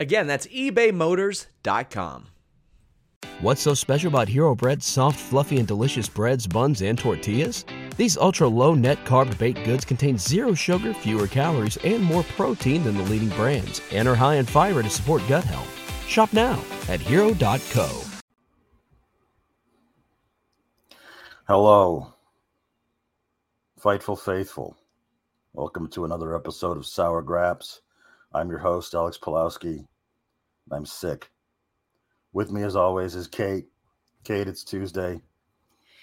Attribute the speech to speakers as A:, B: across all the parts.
A: Again, that's ebaymotors.com.
B: What's so special about Hero Bread's soft, fluffy, and delicious breads, buns, and tortillas? These ultra low net carb baked goods contain zero sugar, fewer calories, and more protein than the leading brands, and are high in fiber to support gut health. Shop now at hero.co.
C: Hello, Fightful Faithful. Welcome to another episode of Sour Graps. I'm your host, Alex Pulowski. I'm sick. With me, as always, is Kate. Kate, it's Tuesday.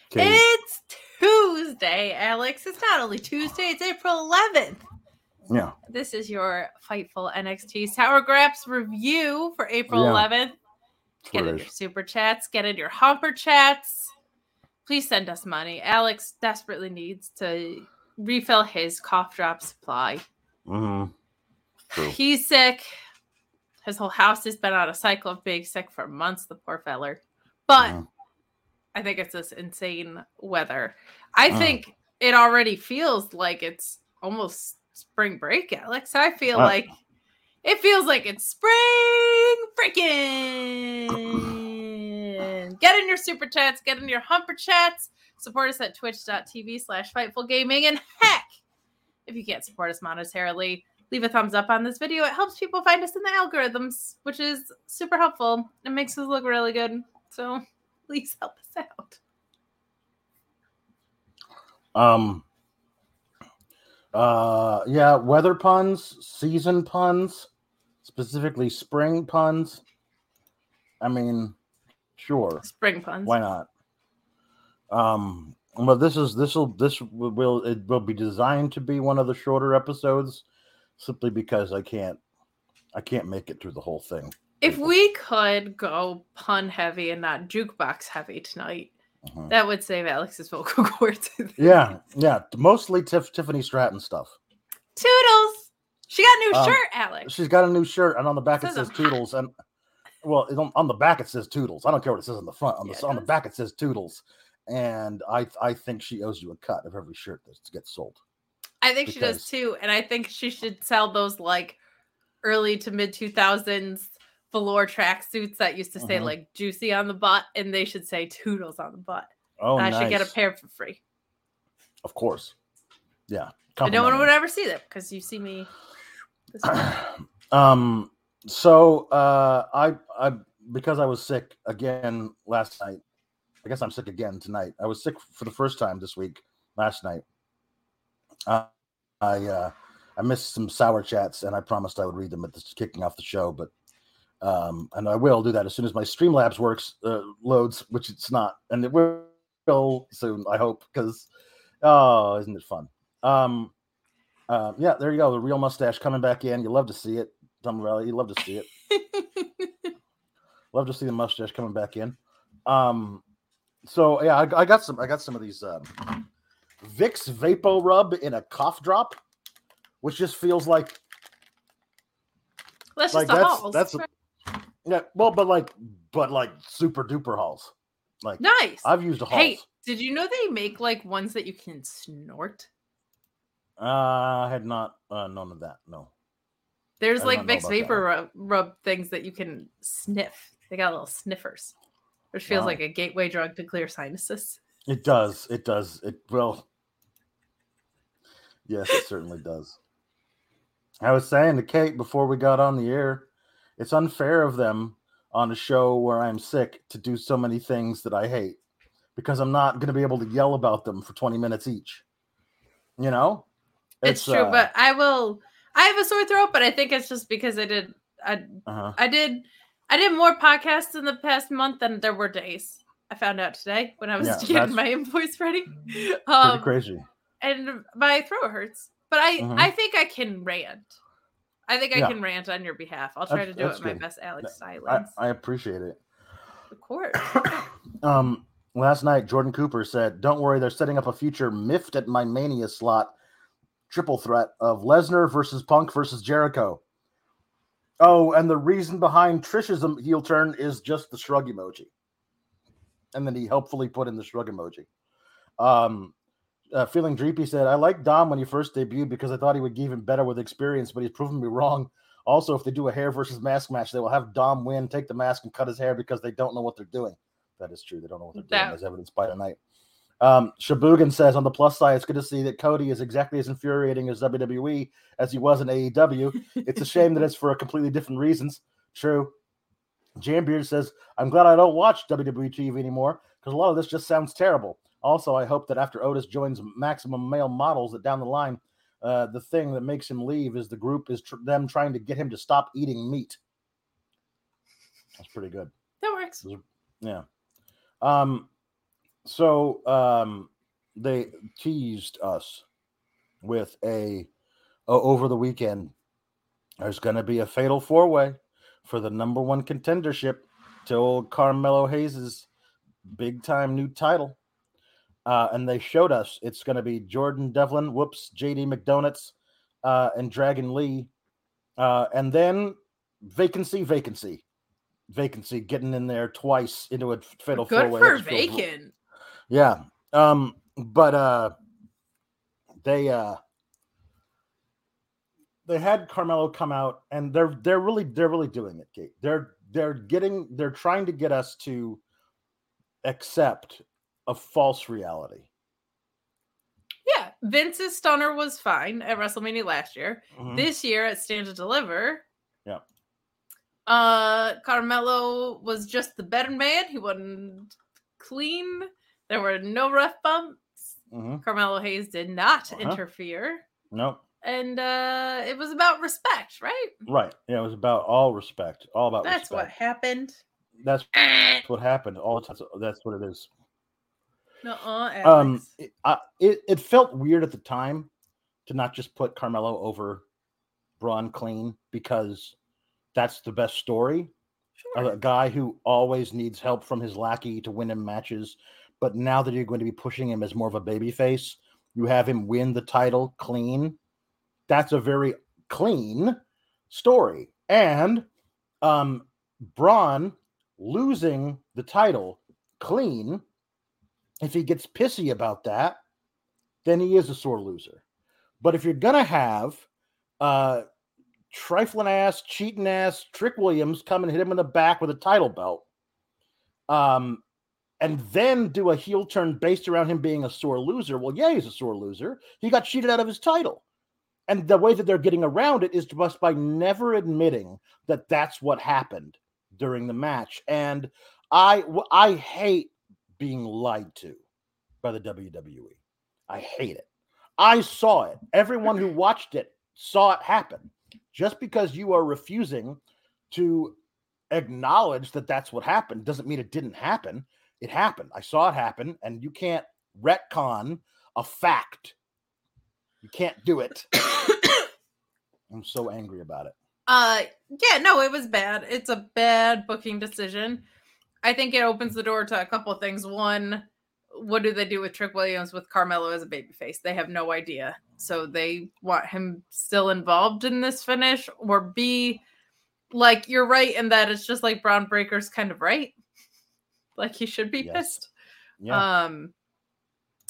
C: Kate,
D: It's Tuesday, Alex. It's not only Tuesday, it's April 11th.
C: yeah,
D: This is your Fightful NXT Sour Graps review for April
C: Yeah.
D: 11th. Get in your super chats, get in your humper chats. Please send us money. Alex desperately needs to refill his cough drop supply.
C: mm-hmm. True.
D: He's sick. His whole house has been on a cycle of being sick for months, the poor feller. But. I think it's this insane weather. I
C: Mm.
D: think it already feels like it's almost spring break, Alex. I feel
C: Uh.
D: like it feels like it's spring freaking. get in your super chats, get in your humper chats. Support us at twitch.tv slash fightful gaming. And heck, if you can't support us monetarily, leave a thumbs up on this video. It helps people find us in the algorithms, which is super helpful. It makes us look really good. So please help us out.
C: Um. Uh. Yeah. Weather puns, season puns, specifically spring puns. I mean, sure.
D: Spring puns.
C: Why not? Um, but this is this will this will- will it will be designed to be one of the shorter episodes, simply because I can't I can't make it through the whole thing.
D: If we could go pun heavy and not jukebox heavy tonight,
C: Mhm.
D: that would save Alex's vocal cords.
C: Yeah, yeah, mostly Tiff, Tiffany Stratton stuff.
D: Toodles. She got a new
C: Um,
D: shirt, Alex.
C: She's got a new shirt, and on the back it
D: Says
C: says Toodles, and well, it, on, on the back it says Toodles. I don't care what it says on the front. On the
D: it
C: on the back it says Toodles, and I I think she owes you a cut of every shirt that gets sold.
D: I think she does too. And I think she should sell those like early to mid 2000s velour tracksuits that used to say
C: Mhm.
D: like juicy on the butt and they should say toodles on the butt.
C: Oh,
D: I
C: nice.
D: should get a pair for free.
C: Of course, yeah.
D: And no one would ever see them because you see me.
C: Um so uh i i because i was sick again last night i guess i'm sick again tonight i was sick for the first time this week last night uh, i uh i missed some sour chats and i promised i would read them at the kicking off the show but um and i will do that as soon as my streamlabs works uh, loads which it's not and it will soon i hope because oh isn't it fun um uh, yeah, there you go. The real mustache coming back in. You love to see it, Tom Valley. You love to see it. love to see the mustache coming back in. Um, so yeah, I, I got some. I got some of these um, Vicks Vapo Rub in a cough drop, which just feels like
D: That's
C: Like, that's-
D: halls.
C: that's- yeah. Well, but like, but like super duper halls. Like
D: nice.
C: I've used a halls.
D: Hey, did you know they make like ones that you can snort?
C: Uh, I had not uh, known of that. No.
D: There's
C: I
D: like Vicks vapor rub, rub things that you can sniff. They got little sniffers, which feels
C: Wow.
D: like a gateway drug to clear sinuses.
C: It does. It does. It will. Yes, it certainly does. I was saying to Kate before we got on the air, it's unfair of them on a show where I'm sick to do so many things that I hate because I'm not going to be able to yell about them for 20 minutes each. You know?
D: It's, true,
C: uh,
D: but I will. I have a sore throat, but I think it's just because I did. I
C: uh-huh.
D: I did. I did more podcasts in the past month than there were days. I found out today when I was
C: Yeah,
D: getting my invoice ready.
C: pretty
D: Um,
C: crazy.
D: And my throat hurts. But I
C: Mhm.
D: I think I can rant. I think I
C: Yeah.
D: can rant on your behalf. I'll try
C: That's-
D: to do it my
C: good.
D: best Alex
C: I,
D: Silence.
C: I appreciate it.
D: of course.
C: Um, last night, Jordan Cooper said, "Don't worry, they're setting up a future miffed at my Mania slot triple threat of Lesnar versus Punk versus Jericho." Oh, and the reason behind Trish's heel turn is just the shrug emoji, and then he helpfully put in the shrug emoji. Um, uh, feeling dreepy said, "I liked Dom when he first debuted because I thought he would get even better with experience, but he's proven me wrong." Also, if they do a hair versus mask match, they will have Dom win, take the mask, and cut his hair because they don't know what they're doing. That is true. They don't know what they're doing, as evidenced by tonight. Um, Shabugan says on the plus side, it's good to see that Cody is exactly as infuriating as WWE as he was in AEW. It's a shame that it's for completely different reasons. True. Jam Beard says, I'm glad I don't watch WWE TV anymore because a lot of this just sounds terrible. Also, I hope that after Otis joins Maximum Male Models, that down the line, uh, the thing that makes him leave is the group is tr- them trying to get him to stop eating meat. That's pretty good.
D: that works.
C: Yeah. Um so um they teased us with a o- over the weekend there's going to be a fatal four-way for the number 1 contendership to old Carmelo Hayes's big time new title. Uh, and they showed us it's going to be Jordan Devlin, whoops, JD McDonuts, uh, and Dragon Lee. Uh, and then vacancy, vacancy, vacancy getting in there twice into a fatal
D: Good
C: four-way. Good for
D: vacant.
C: yeah. Um, but uh they uh they had Carmelo come out and they're they're really they're really doing it, Kate. They're they're getting they're trying to get us to accept a false reality.
D: Yeah, Vince's stunner was fine at WrestleMania last year.
C: Mhm.
D: This year at Stand & Deliver,
C: Yeah.
D: Uh, Carmelo was just the better man. He wasn't clean. There were no rough bumps.
C: Mhm.
D: Carmelo Hayes did not
C: Uh-huh.
D: interfere,
C: Nope.
D: and uh, it was about respect, right?
C: Right. Yeah, it was about all respect. All about
D: That's what happened.
C: That's what happened all the time. That's what it is.
D: Nuh-uh,
C: um it, I, it, it felt weird at the time to not just put carmelo over bron clean because that's the best story.
D: Sure.
C: a guy who always needs help from his lackey to win him matches but now that you're going to be pushing him as more of a baby face you have him win the title clean. That's a very clean story. And um bron losing the title clean if he gets pissy about that, then he is a sore loser. But if you're gonna have uh trifling ass, cheating ass Trick Williams come and hit him in the back with a title belt, um, and then do a heel turn based around him being a sore loser, well, yeah, he's a sore loser. He got cheated out of his title. And the way that they're getting around it is just by never admitting that that's what happened during the match. And I I hate being lied to by the WWE. I hate it. I saw it. Everyone who watched it saw it happen. Just because you are refusing to acknowledge that that's what happened doesn't mean it didn't happen. It happened. I saw it happen, and you can't retcon a fact. You can't do it. I'm so angry about it.
D: Uh, yeah, no, it was bad. It's a bad booking decision. I think it opens the door to a couple of things. One, what do they do with Trick Williams with Carmelo as a babyface? They have no idea. So they want him still involved in this finish. Or B, like you're right in that it's just like Bron Breakker's kind of right. Like he should be
C: Yes.
D: pissed.
C: Yeah.
D: Um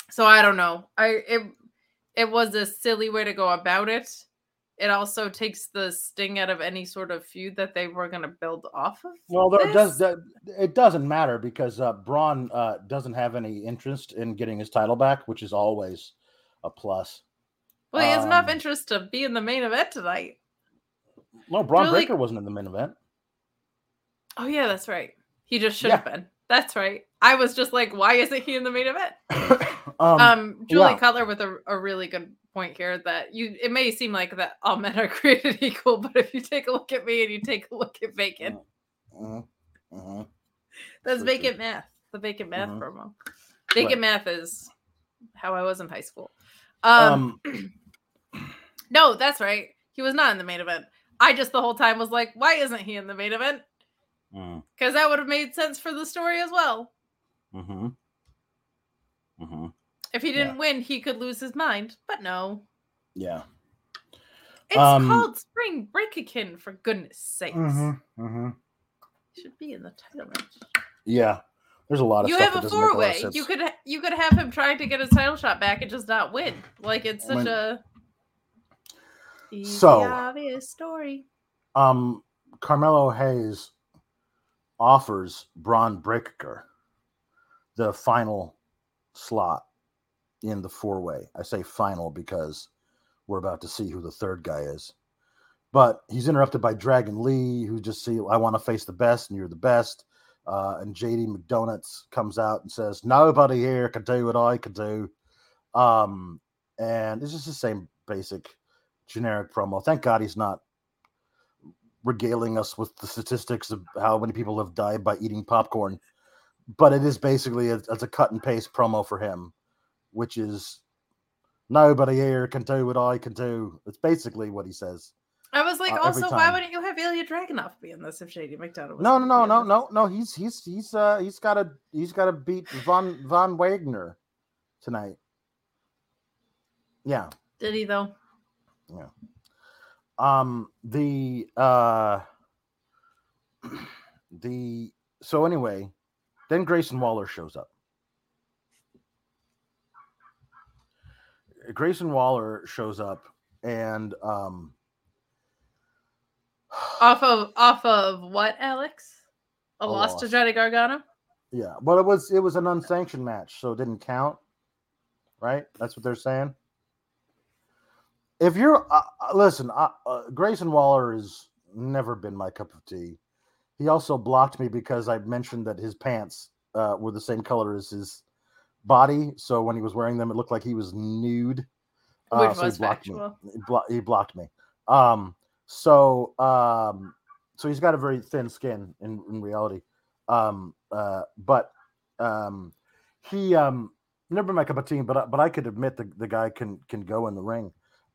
D: so I don't know. I it it was a silly way to go about it. It also takes the sting out of any sort of feud that they were going to build off of.
C: Well, there does that, it doesn't matter because uh, Bron uh, doesn't have any interest in getting his title back, which is always a plus.
D: Well, he has enough
C: um,
D: interest to be in the main event tonight.
C: No,
D: Bron
C: Breakker wasn't in the main event.
D: Oh yeah, that's right. He just should have been. That's right. I was just like, why isn't he in the main event?
C: um,
D: Um, Julie
C: yeah.
D: Cutler with a, a really good point here that you it may seem like that all men are created equal, but if you take a look at me and you take a look at Vacant,
C: mhm, mhm.
D: that's
C: for
D: vacant math. The vacant math
C: Mhm.
D: promo. Vacant
C: Right.
D: math is how I was in high school. Um,
C: Um,
D: no, that's right. He was not in the main event. I just the whole time was like, why isn't he in the main event?
C: mm,
D: Because that would have made sense for the story as well.
C: mhm, mhm.
D: If he didn't win, he could lose his mind. But no.
C: Yeah.
D: It's
C: Um,
D: called Spring Breakakin, for goodness sakes.
C: Mhm, mhm.
D: Should be in the title match.
C: Yeah. There's a lot of
D: You
C: stuff
D: have a
C: doesn't make a
D: four way. You could you could have him trying to get his title shot back and just not win. Like it's such
C: When-
D: a
C: So-
D: obvious story.
C: um Carmelo Hayes offers Bron Breakker the final slot in the four way. I say final because we're about to see who the third guy is. But he's interrupted by Dragon Lee, who just see I want to face the best, and you're the best. Uh, and JD McDonuts comes out and says, Nobody here can do what I can do. Um, and it's just the same basic generic promo. Thank God he's not regaling us with the statistics of how many people have died by eating popcorn. But it is basically a, it's a cut and paste promo for him, which is nobody here can do what I can do. It's basically what he says.
D: I was like,
C: uh,
D: also, why wouldn't you have Ilya Dragunov be in this if McDonagh was
C: No, no, no, no, no, no. He's he's he's uh he's got to he's got to beat Von Von Wagner tonight. Yeah.
D: Did he though? Yeah.
C: Um the uh the so anyway, then Grayson Waller shows up. Grayson Waller shows up and um
D: Off of off of what, Alex? A,
C: A
D: loss, to
C: loss.
D: Johnny Gargano?
C: yeah, but it was it was an unsanctioned match, so it didn't count. Right? That's what they're saying. If you're uh, uh, listen, uh, uh, Grayson Waller has never been my cup of tea. He also blocked me because I mentioned that his pants uh, were the same color as his body. So when he was wearing them, it looked like he was nude. Uh,
D: Which
C: so
D: was
C: he blocked
D: factual.
C: me. He, blo- he blocked me. Um, so um, so he's got a very thin skin in, in reality. Um, uh, but um, he um, never my cup of tea. But I- but I could admit the, the guy can can go in the ring.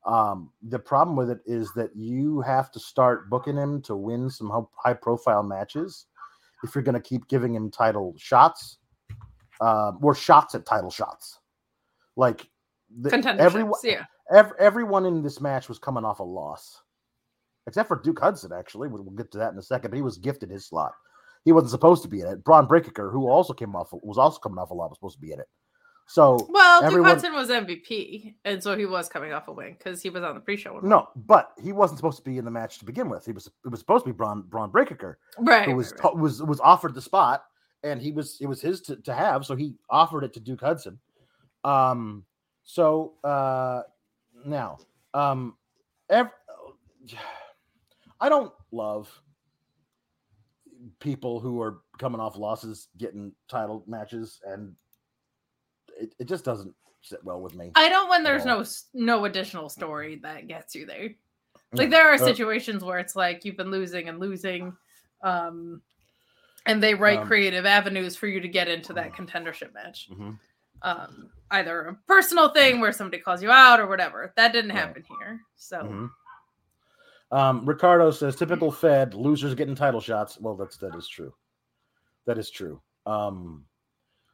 C: Um, the problem with it is that you have to start booking him to win some high profile matches if you're going to keep giving him title shots um, or shots at title shots. Like the, everyone,
D: yeah.
C: ev- everyone in this match was coming off a loss, except for Duke Hudson. Actually, we'll, we'll get to that in a second. But he was gifted his slot. He wasn't supposed to be in it. Bron Breakker, who also came off, was also coming off a lot, was supposed to be in it. So
D: Well,
C: everyone-
D: Duke Hudson was MVP, and so he was coming off a win because he was on the pre-show.
C: no, but he wasn't supposed to be in the match to begin with. He was it was supposed to be Bron Bron Breakker,
D: right,
C: who was
D: right, right.
C: was was offered the spot, and he was it was his to, to have, so he offered it to Duke Hudson. Um, so uh, now, um, ev- I don't love people who are coming off losses getting title matches, and it, it just doesn't sit well with me.
D: I don't when there's no no additional story that gets you there. Like there are
C: Uh,
D: situations where it's like you've been losing and losing, um, and they write
C: Um,
D: creative avenues for you to get into that contendership match.
C: Mhm.
D: Um, either a personal thing where somebody calls you out or whatever. That didn't
C: Right.
D: happen here. So
C: Mhm. Um, Ricardo says typical Fed losers getting title shots. Well, that's that is true. That is true. Um,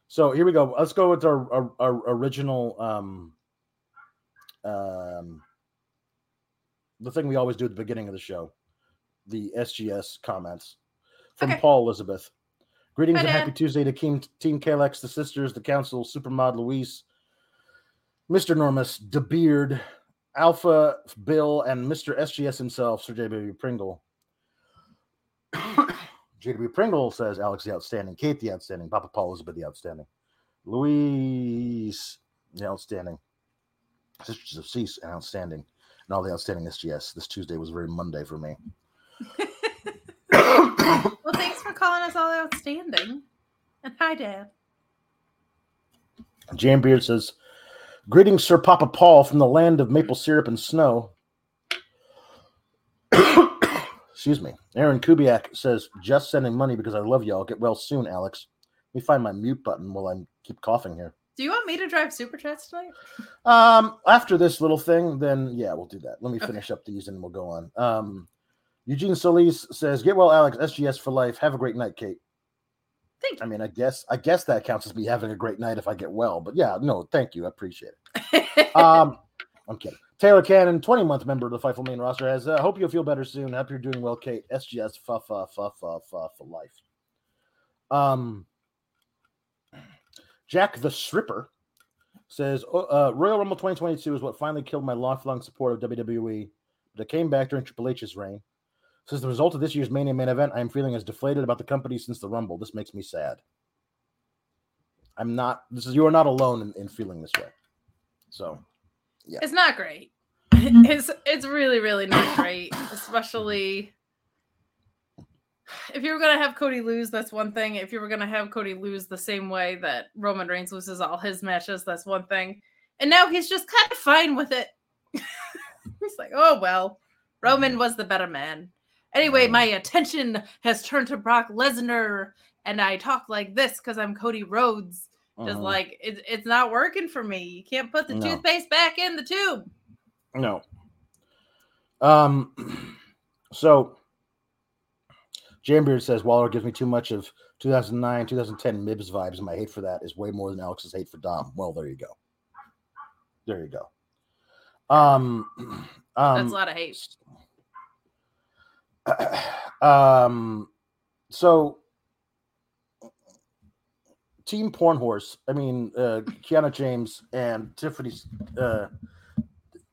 C: so here we go. Let's go with our, our, our original um, um, the thing we always do at the beginning of the show, the SGS comments from
D: Okay.
C: Paul Elizabeth. Greetings and happy Tuesday to Team Team Kalex, the sisters, the council, Supermod Luis, Mr. Normus, DeBeard, Alpha Bill, and Mr. SGS himself, Sir JW Pringle. JW Pringle says Alex the outstanding, Kate the outstanding, Papa Paul Elizabeth the outstanding, Luis the outstanding, Sisters of Cease and outstanding, and all the outstanding SGS. This Tuesday was very Monday for me.
D: well, thanks for calling us all outstanding. And hi, Dad.
C: Jam Beard says, Greetings, Sir Papa Paul from the land of maple syrup and snow. Excuse me. Aaron Kubiak says, Just sending money because I love y'all. Get well soon, Alex. Let me find my mute button while I keep coughing here.
D: Do you want me to drive Super Chats tonight?
C: Um, after this little thing, then yeah, we'll do that. Let me
D: Okay.
C: finish up these and we'll go on. Um, Eugene Solis says, "Get well, Alex. SGS for life. Have a great night, Kate."
D: Thank
C: I mean, I guess I guess that counts as me having a great night if I get well. But yeah, no, thank you. I appreciate it. Um, I'm kidding. Taylor Cannon, 20 month member of the Fightful main roster, has. Uh, hope you'll feel better soon. Hope you're doing well, Kate. SGS fa fa fa fa fa for life. Um, Jack the Stripper says "Oh, uh, Royal Rumble 2022 is what finally killed my lifelong support of WWE, but it came back during Triple H's reign. Says the result of this year's Mania main event, I am feeling as deflated about the company since the Rumble. This makes me sad. I'm not. This is you are not alone in, in feeling this way. So, yeah,
D: It's not great. It's it's really really not great, especially if you were gonna have Cody lose. That's one thing. If you were gonna have Cody lose the same way that Roman Reigns loses all his matches, that's one thing. And now he's just kind of fine with it. he's like, oh well, Roman was the better man. Anyway, my attention has turned to Brock Lesnar, and I talk like this because I'm Cody Rhodes. Just
C: mhm.
D: like it, it's not working for me. You can't put the
C: No.
D: toothpaste back in the tube.
C: No. Um. So, Jambeard says Waller gives me too much of 2009, 2010 Mibs vibes, and my hate for that is way more than Alex's hate for Dom. Well, there you go. There you go. Um. um That's
D: a lot of hate.
C: um. So, Team Porn Horse. I mean, uh, Kiana James and Tiffany uh,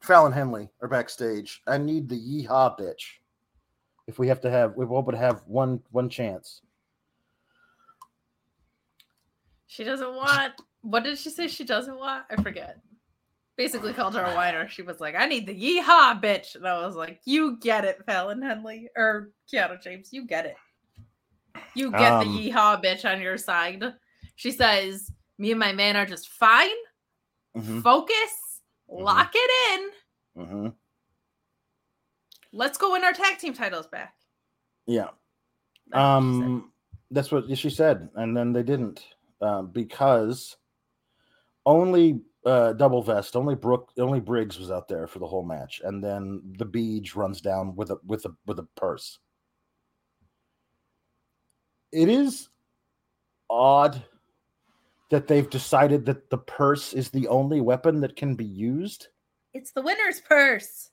C: Fallon Henley are backstage. I need the yeehaw bitch. If we have to have, we're hoping to have one one chance.
D: She doesn't want. What did she say? She doesn't want. I forget. Basically called her a whiner. She was like, "I need the yeehaw, bitch," and I was like, "You get it, Fallon Henley or Keanu James. You get it. You get
C: Um,
D: the yeehaw, bitch, on your side." She says, "Me and my man are just fine.
C: Mm-hmm.
D: Focus. Lock it in.
C: Mm-hmm.
D: Let's go win our tag team titles back."
C: Yeah.
D: That's what.
C: Um, that's what she said, and then they didn't um, because only uh, double vest, only Brook, only Briggs was out there for the whole match, and then the Beej runs down with a with a with a purse. It is odd that they've decided that the purse is the only weapon that can be used.
D: it's the winner's purse.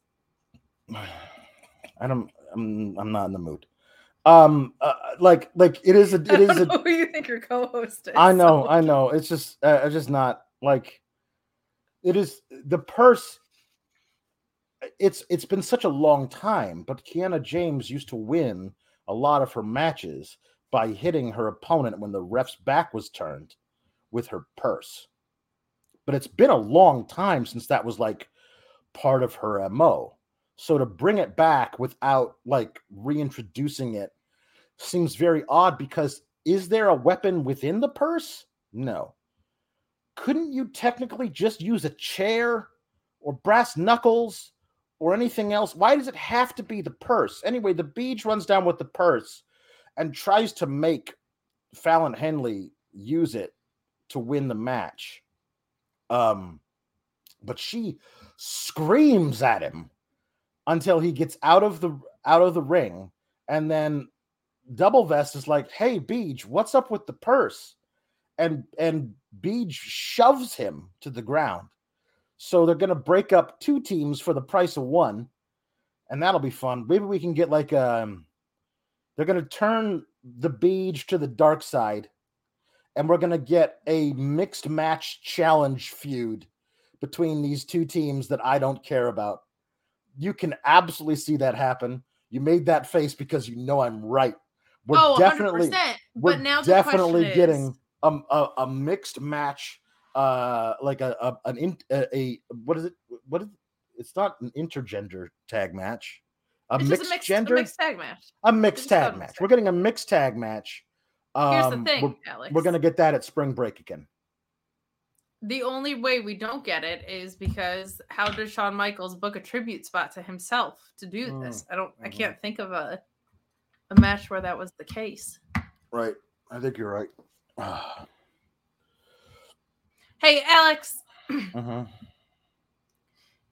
C: I don't. I'm. I'm not in the mood. Um, uh, like, like it is a. It
D: I don't
C: a.
D: know who you think your co-host is.
C: I know,
D: so-
C: I know. It's just, uh, it's just not like it is. The purse. It's it's been such a long time, but Kiana James used to win a lot of her matches by hitting her opponent when the ref's back was turned with her purse. But it's been a long time since that was like part of her mo. So to bring it back without like reintroducing it seems very odd because is there a weapon within the purse? No. Couldn't you technically just use a chair or brass knuckles or anything else? Why does it have to be the purse? Anyway, the beach runs down with the purse and tries to make Fallon Henley use it to win the match. Um, but she screams at him until he gets out of the out of the ring, and then Double Vest is like, "Hey, Beach, what's up with the purse?" And and Beej shoves him to the ground. So they're gonna break up two teams for the price of one, and that'll be fun. Maybe we can get like um, they're gonna turn the Beej to the dark side, and we're gonna get a mixed match challenge feud between these two teams that I don't care about. You can absolutely see that happen. You made that face because you know I'm right. We're
D: oh,
C: definitely
D: 100%.
C: we're
D: But now the
C: definitely
D: question
C: getting
D: is,
C: a, a, a mixed match uh like a, a an in, a, a what is it what is it's not an intergender tag match a
D: it's
C: mixed,
D: just a mixed,
C: gender,
D: a mixed tag match.
C: a mixed tag match. We're getting a mixed tag match.
D: Here's the
C: Um,
D: thing,
C: We're,
D: Alex.
C: we're gonna get that at spring break again.
D: The only way we don't get it is because how does Shawn Michaels book a tribute spot to himself to do
C: Mm,
D: this? I don't. I
C: mhm.
D: can't think of a a match where that was the case.
C: Right. I think you're right.
D: Hey, Alex,
C: Mhm.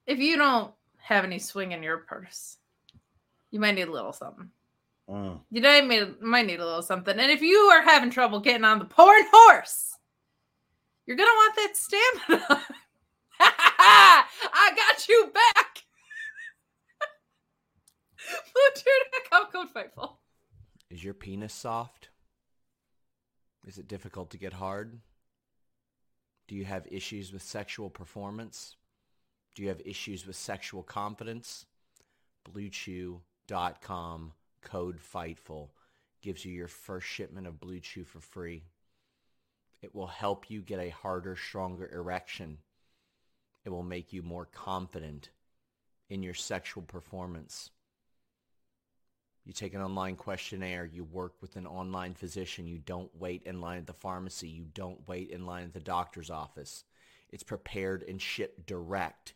D: if you don't have any swing in your purse, you might need a little something.
C: Mm.
D: You might need, might need a little something. And if you are having trouble getting on the porn horse, you're gonna want that stamina. I got you back. BlueChew.com code Fightful.
A: Is your penis soft? Is it difficult to get hard? Do you have issues with sexual performance? Do you have issues with sexual confidence? BlueChew.com code FIGHTFUL gives you your first shipment of Blue Chew for free. It will help you get a harder, stronger erection. It will make you more confident in your sexual performance. You take an online questionnaire. You work with an online physician. You don't wait in line at the pharmacy. You don't wait in line at the doctor's office. It's prepared and shipped direct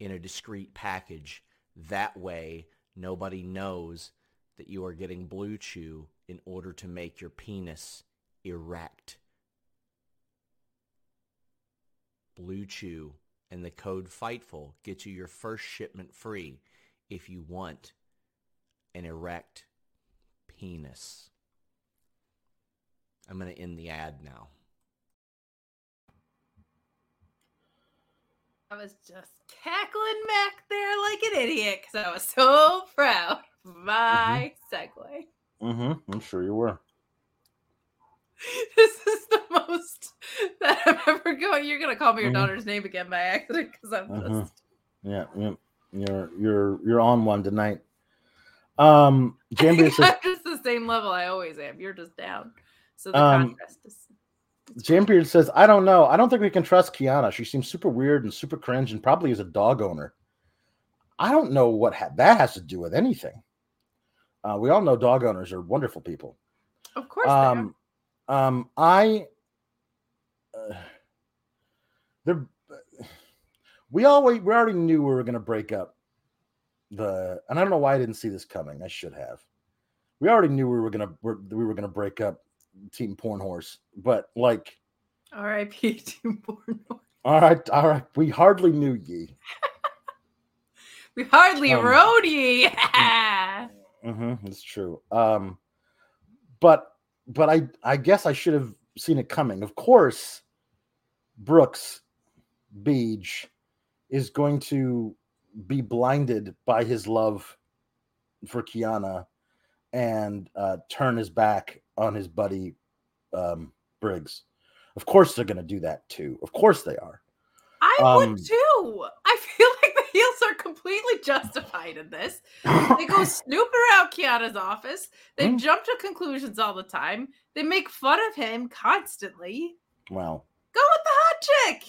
A: in a discreet package. That way, nobody knows that you are getting Blue Chew in order to make your penis erect. Blue Chew and the code FIGHTFUL gets you your first shipment free if you want an erect penis. I'm going to end the ad now.
D: I was just cackling back there like an idiot because I was so proud of my segue.
C: Mm-hmm. I'm sure you were.
D: This is the most that I'm ever going. You're gonna call me your
C: Mhm.
D: daughter's name again by accident because I'm
C: Mhm.
D: just.
C: Yeah, yeah. You're you're you're on one tonight. Um Jambier says
D: I'm just the same level I always am. You're just down. So the
C: Um,
D: contrast is.
C: Jambeard says, I don't know. I don't think we can trust Kiana. She seems super weird and super cringe and probably is a dog owner. I don't know what ha- that has to do with anything. Uh, we all know dog owners are wonderful people.
D: Of course.
C: Um, um, I, uh, they're, we always, we already knew we were going to break up the, and I don't know why I didn't see this coming. I should have. We already knew we were to, we were to break up Team Porn Horse, but like,
D: R.I.P. to Born.
C: all right, all right, we hardly knew ye.
D: We hardly
C: Um,
D: rode ye.
C: Mm-hmm, it's true. Um, but but I I guess I should have seen it coming. Of course, Brooks Beach is going to be blinded by his love for Kiana and uh, turn his back on his buddy um, Briggs. Of course, they're going to do that too. Of course, they are.
D: I
C: Um,
D: would too. I feel like the heels are completely justified in this. They go snoop around Kiana's office. They
C: Hmm.
D: jump to conclusions all the time. They make fun of him constantly.
C: Well,
D: Go with the hot chick.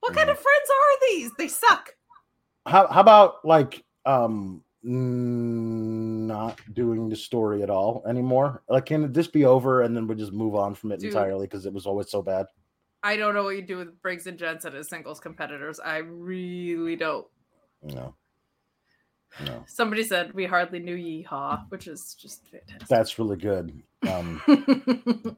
D: What kind
C: Mhm.
D: of friends are these? They suck.
C: How how about like um not doing the story at all anymore? Like, can this be over and then we just move on from it
D: Dude.
C: entirely because it was always so bad?
D: I don't know what you do with Briggs and Jensen as singles competitors. I really don't.
C: No, no,
D: Somebody said we hardly knew Yeehaw, which is just fantastic.
C: that's really good. Um,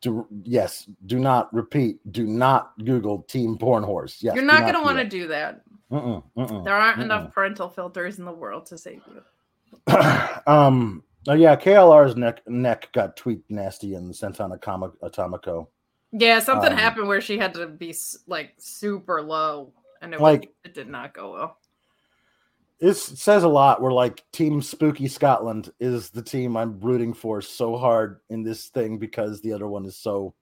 C: do, yes, do not repeat. Do not Google Team Porn Horse. Yes,
D: You're
C: do
D: not going to want to do that.
C: Mm-mm, mm-mm.
D: There aren't
C: Mm-mm.
D: enough parental filters in the world to save you.
C: um. Oh yeah, KLR's neck neck got tweaked nasty and sent on a comic Atomico.
D: Yeah, something
C: Um,
D: happened where she had to be like super low, and it
C: Like-
D: like it did not go well.
C: This says a lot. We're like Team Spooky Scotland is the team I'm rooting for so hard in this thing because the other one is so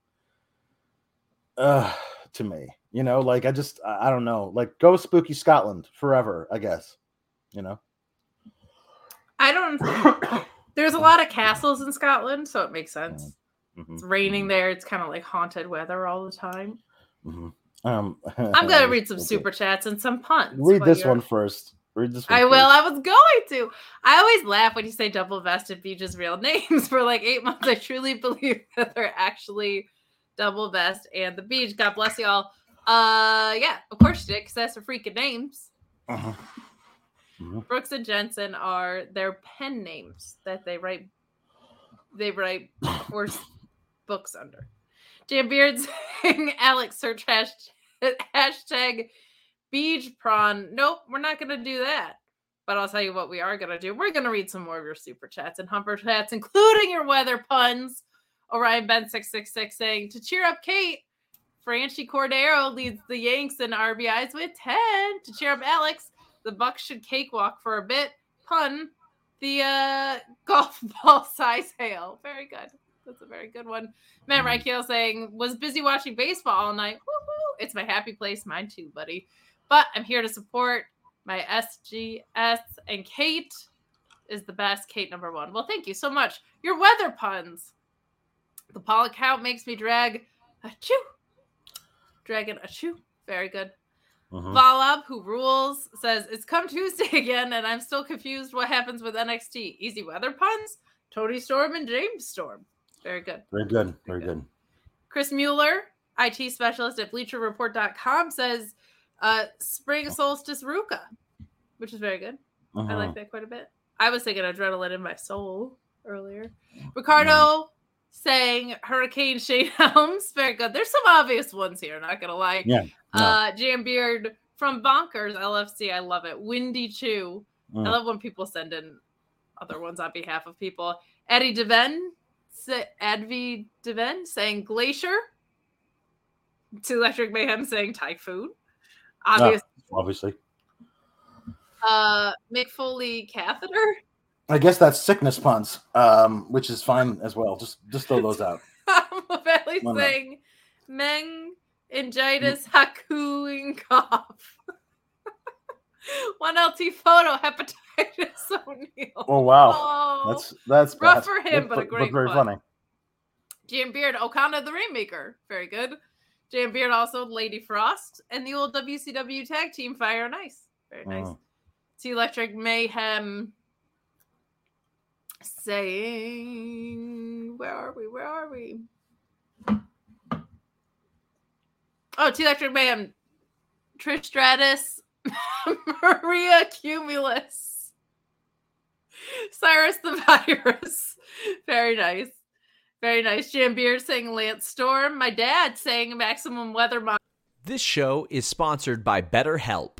C: uh to me. You know, like I just I don't know. Like go Spooky Scotland forever, I guess. You know.
D: I don't. There's a lot of castles in Scotland, so it makes sense.
C: Mhm,
D: It's raining there. It's kind of like haunted weather all the time.
C: mhm. Um
D: I'm gonna read some
C: okay.
D: super chats and some puns.
C: Read this
D: you're-
C: one first. Read this one.
D: I
C: please.
D: will. I was going to. I always laugh when you say double vested Beach's real names. For like eight months, I truly believe that they're actually double vest and the beach. God bless y'all. Uh, yeah, of course you did, because that's the freaking names.
C: Uh-huh.
D: Brooks and Jensen are their pen names that they write. They write horse books under. Jam Beard saying Alex search hashtag, hashtag beach prawn. Nope, we're not gonna do that. But I'll tell you what we are gonna do. We're gonna read some more of your super chats and humper chats, including your weather puns. Orion Ben six six six saying to cheer up Kate. Franchy Cordero leads the Yanks in RBIs with 10. To cheer up Alex, the Bucks should cakewalk for a bit. Pun, the uh, golf ball size hail. Very good. That's a very good one. Matt Reichel saying, was busy watching baseball all night. Woo-hoo. It's my happy place. Mine too, buddy. But I'm here to support my SGS and Kate is the best. Kate number one. Well, thank you so much. Your weather puns. The Pollock count makes me drag a chew. Dragon a chew. Very good.
C: Mhm.
D: Valab, who rules, says it's come Tuesday again, and I'm still confused what happens with NXT. Easy weather puns, Toni Storm and James Storm. Very good.
C: Very good. Very
D: Very
C: good.
D: Chris Mueller, IT specialist at BleacherReport.com, says uh, spring solstice Ruca, which is very good. I
C: Mhm.
D: like that quite a bit. I was thinking adrenaline in my soul earlier. Ricardo saying Hurricane Shane Helms. Very good. There's some obvious ones here, not gonna lie.
C: Yeah, no.
D: Uh Jam Beard from Bonkers LFC. I love it. Windy Chew. I
C: Mm.
D: love when people send in other ones on behalf of people. Eddie Deven, Advi Deven saying Glacier. To Electric Mayhem saying Typhoon. Obvious.
C: Obviously.
D: Uh, McFoley catheter.
C: I guess that's sickness puns, um, which is fine as well. Just just throw those out.
D: Valley
C: Why not?
D: saying meningitis, haku, cough. One LT photo, hepatitis O'Neill.
C: Oh wow,
D: Oh,
C: that's that's
D: rough
C: bad.
D: for him, but a
C: but
D: great
C: very
D: pun.
C: funny.
D: Jam Beard, Okana the Rainmaker. Very good. Jam Beard also Lady Frost and the old WCW tag team Fire and Ice. Very nice.
C: Mm.
D: T Electric Mayhem saying, Where are we? Where are we? Oh, T Electric Mayhem. Trish Stratus, Maria Cumulus, Cyrus the Virus. Very nice. Very nice. Jam Beard saying Lance Storm. My dad saying Maximum Weather.
A: This show is sponsored by BetterHelp.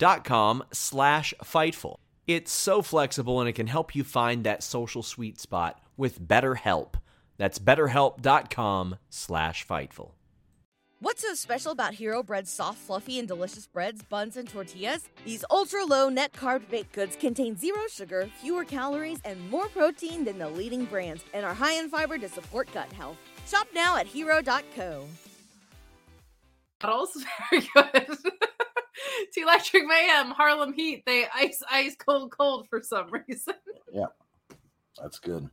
A: dot com slash fightful. It's so flexible and it can help you find that social sweet spot with BetterHelp. That's betterhelp.com slash fightful.
E: What's so special about Hero Bread's soft, fluffy, and delicious breads, buns, and tortillas? These ultra low net carb baked goods contain zero sugar, fewer calories, and more protein than the leading brands, and are high in fiber to support gut health. Shop now at hero.co.
D: bottles. Very good. T Electric Mayhem, Harlem Heat. They ice, ice, cold, cold for some reason.
C: Yeah, that's good.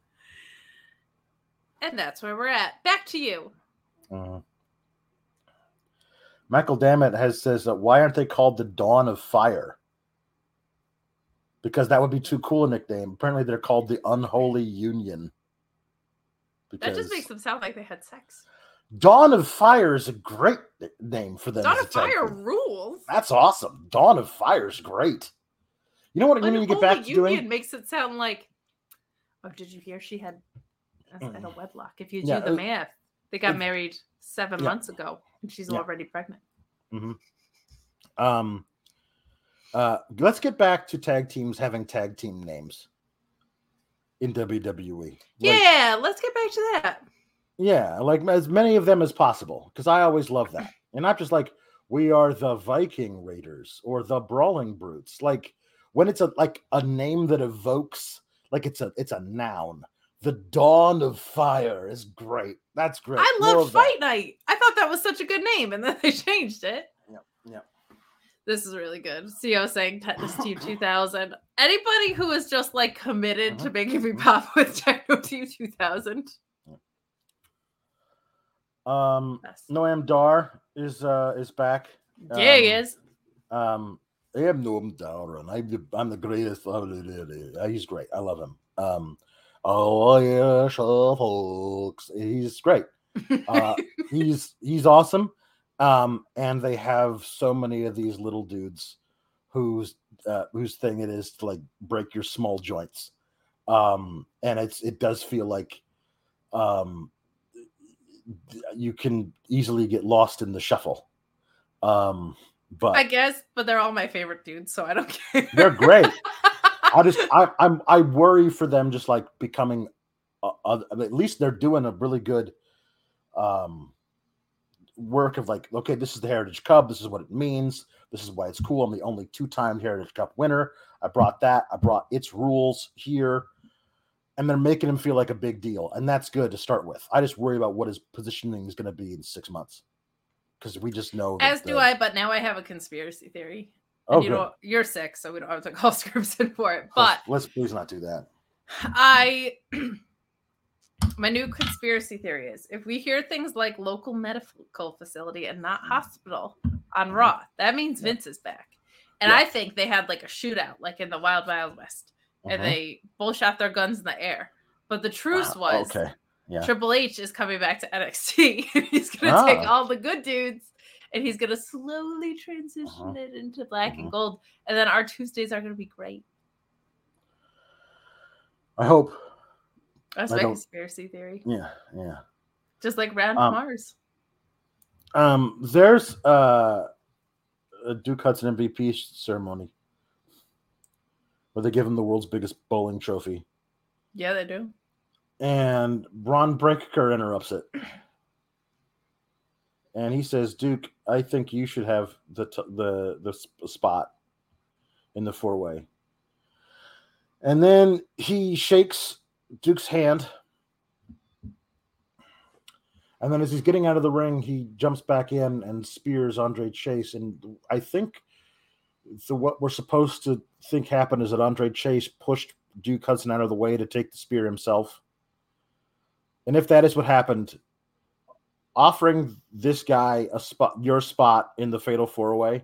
D: And that's where we're at. Back to you.
C: Mhm. Michael Dammit has says that why aren't they called the Dawn of Fire? Because that would be too cool a nickname. Apparently, they're called the Unholy Union.
D: That just makes them sound like they had sex.
C: Dawn of Fire is a great name for them.
D: Dawn of Fire
C: team.
D: rules.
C: That's awesome. Dawn of Fire is great. You know what I need to get back to
D: Union
C: doing?
D: makes it sound like. Oh, did you hear she had a, had a wedlock? If you do
C: Yeah,
D: the
C: uh,
D: math, they got
C: it-
D: married seven
C: yeah.
D: months ago, and she's
C: Yeah.
D: already pregnant.
C: Um, uh, let's get back to tag teams having tag team names in WWE. Like,
D: yeah, let's get back to that.
C: Yeah, like as many of them as possible because I always love that, and not just like we are the Viking Raiders or the Brawling Brutes. Like when it's a like a name that evokes like it's a it's a noun. The Dawn of Fire is great. That's great.
D: I love
C: of that.
D: Fight Night. I thought that was such a good name, and then they changed it.
C: Yep, yep.
D: This is really good. CO saying Tetanus Team 2000. Anybody who is just like committed to
C: Mhm,
D: making me pop with Techno Team 2000.
C: Um,
D: Best.
C: Noam Dar is uh is back.
D: Yeah, he
C: Um,
D: is.
C: Um, I am Noam Dar, and I'm the I'm the greatest. He's great. I love him. Um, oh yeah, folks. He's great. Uh, he's he's awesome. Um, and they have so many of these little dudes whose uh, whose thing it is to like break your small joints. Um, and it's it does feel like um you can easily get lost in the shuffle. Um, but
D: I guess, but they're all my favorite dudes, so I don't care.
C: they're great. I just I I'm I worry for them just like becoming uh, uh, at least they're doing a really good um work of like okay this is the Heritage Cup this is what it means this is why it's cool I'm the only two-time Heritage Cup winner I brought that I brought its rules here and they're making him feel like a big deal and that's good to start with I just worry about what his positioning is going to be in 6 months because we just know
D: As do I, but now I have a conspiracy theory.
C: oh
D: And you
C: good.
D: know, you're sick, so we don't have to call Scrypts in for it.
C: Let's-
D: But
C: let's please not do that
D: I my new conspiracy theory is if we hear things like local medical facility and not hospital on mm-hmm. Raw, that means.
C: Yeah.
D: Vince is back. And
C: Yeah.
D: I think they had like a shootout, like in the Wild Wild West, and
C: Mhm.
D: they both shot their guns in the air. But the truce
C: Wow,
D: was
C: okay yeah
D: Triple H is coming back to NXT. he's gonna take
C: Ah.
D: all the good dudes and he's gonna slowly transition
C: Uh-huh.
D: it into black and gold. And then our Tuesdays are gonna be great.
C: I hope
D: That's my conspiracy theory.
C: Yeah, yeah.
D: Just like Round
C: Um,
D: Mars.
C: Um, there's uh, a Duke Hudson MVP ceremony where they give him the world's biggest bowling trophy,
D: Yeah, they do.
C: and Bron Breakker interrupts it, and he says, "Duke, I think you should have the t- the the sp- spot in the four way." And then he shakes Duke's hand. And then as he's getting out of the ring, he jumps back in and spears Andre Chase. And I think the what we're supposed to think happened is that Andre Chase pushed Duke Hudson out of the way to take the spear himself. And if that is what happened, offering this guy a spot, your spot in the Fatal Four Way,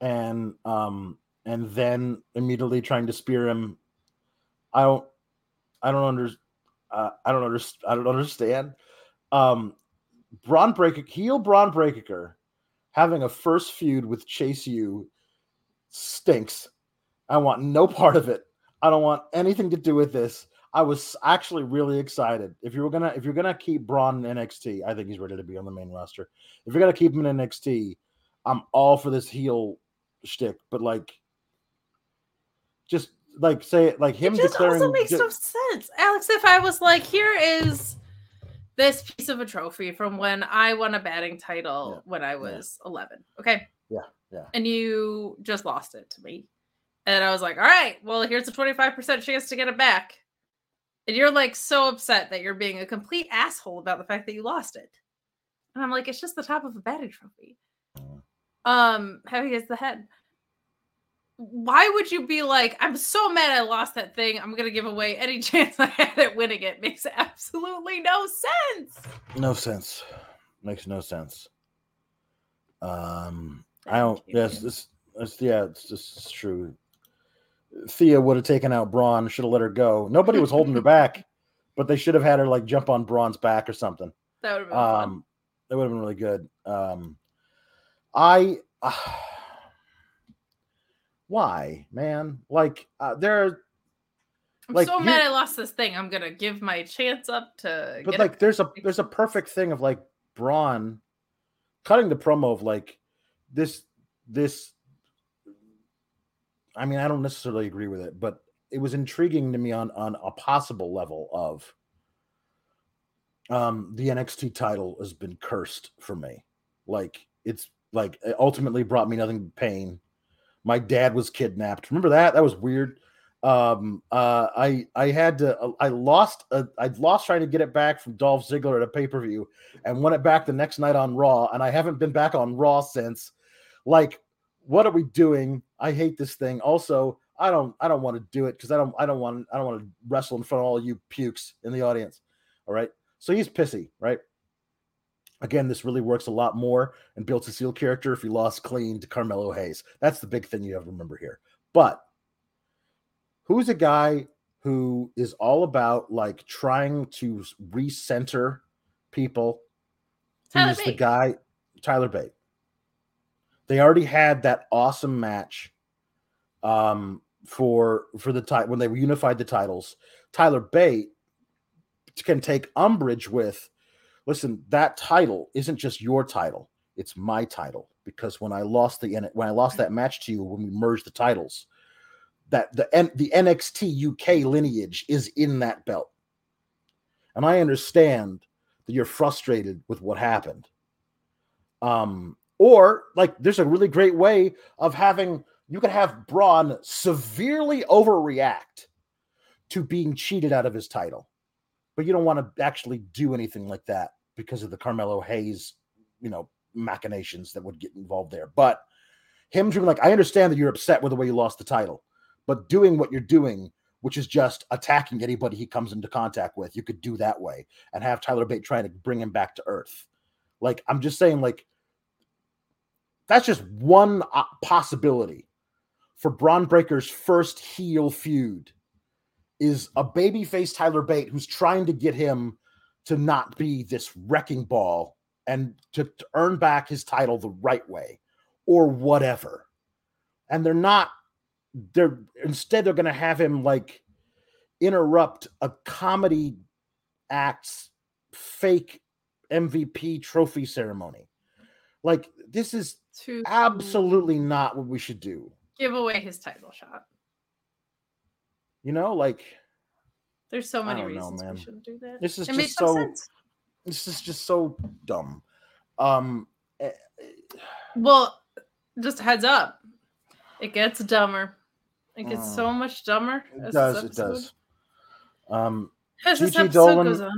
C: and um, and then immediately trying to spear him, I don't, I don't under, uh, I don't understand. I don't understand. Um, Bron Breakker, heel Bron Breakker, having a first feud with Chase U stinks. I want no part of it. I don't want anything to do with this. I was actually really excited. If you were gonna, if you're gonna keep Bron in NXT, I think he's ready to be on the main roster. If you're gonna keep him in NXT, I'm all for this heel shtick. But like, just like say it like him
D: it just
C: declaring.
D: also makes
C: ju-
D: no sense. Alex, if I was like, here is this piece of a trophy from when I won a batting title
C: Yeah,
D: when I was 11. Okay.
C: Yeah, yeah.
D: And you just lost it to me. And I was like, all right, well, here's a 25% chance to get it back. And you're like so upset that you're being a complete asshole about the fact that you lost it. And I'm like, it's just the top of a batting trophy. Um, heavy as the head. Why would you be like, I'm so mad I lost that thing. I'm gonna give away any chance I had at winning it. Makes absolutely no sense.
C: No sense. Makes no sense. Um, I don't. Yes, this, this. Yeah, it's just it's true. Thea would have taken out Bron. Should have let her go. Nobody was holding her back, but they should have had her like jump on Bron's back or something.
D: That would have been fun.
C: Um, that would have been really good. Um, I. Uh, why, man? Like, uh, there are
D: I'm
C: like,
D: so mad I lost this thing. I'm gonna give my chance up to.
C: but like
D: it.
C: there's a there's a perfect thing of like Bron cutting the promo of like this this I mean I don't necessarily agree with it, but it was intriguing to me on on a possible level of um the NXT title has been cursed for me. Like it's like it ultimately brought me nothing but pain. My dad was kidnapped. Remember that? That was weird um uh i i had to uh, i lost uh, i lost trying to get it back from dolph ziggler at a pay-per-view and won it back the next night on raw and i haven't been back on raw since like what are we doing i hate this thing. Also i don't i don't want to do it because i don't i don't want i don't want to wrestle in front of all you pukes in the audience all right? So he's pissy right? Again this really works a lot more and builds a seal character if he lost clean to carmelo hayes. That's the big thing you have to remember here. But who's a guy who is all about like trying to recenter people?
D: Tyler
C: who's the guy? Tyler bate they already had that awesome match um for for the title when they unified the titles tyler bate can take umbrage with listen that title isn't just your title it's my title because when i lost the when i lost that match to you when we merged the titles that the the NXT UK lineage is in that belt. And I understand that you're frustrated with what happened. Um or like there's a really great way of having you could have Bron severely overreact to being cheated out of his title. But you don't want to actually do anything like that because of the Carmelo Hayes, you know, machinations that would get involved there. But him to be like, I understand that you're upset with the way you lost the title but doing what you're doing, which is just attacking anybody he comes into contact with, you could do that way and have Tyler Bate trying to bring him back to earth. Like, I'm just saying, like, that's just one uh, possibility for Bron Breakker's first heel feud is a babyface Tyler Bate who's trying to get him to not be this wrecking ball and to, to earn back his title the right way or whatever. And they're not they're instead they're going to have him like interrupt a comedy act's fake MVP trophy ceremony. Like this is
D: to
C: absolutely not what we should do.
D: give away his title shot.
C: You know, like
D: There's so many
C: don't know,
D: reasons
C: man.
D: we shouldn't do that.
C: this is
D: it
C: just so
D: sense.
C: this is just so dumb. Um eh,
D: Well, just heads up, it gets dumber. It gets
C: Mm.
D: so much dumber.
C: it does, it does. Um
D: As
C: Gigi Dolan-.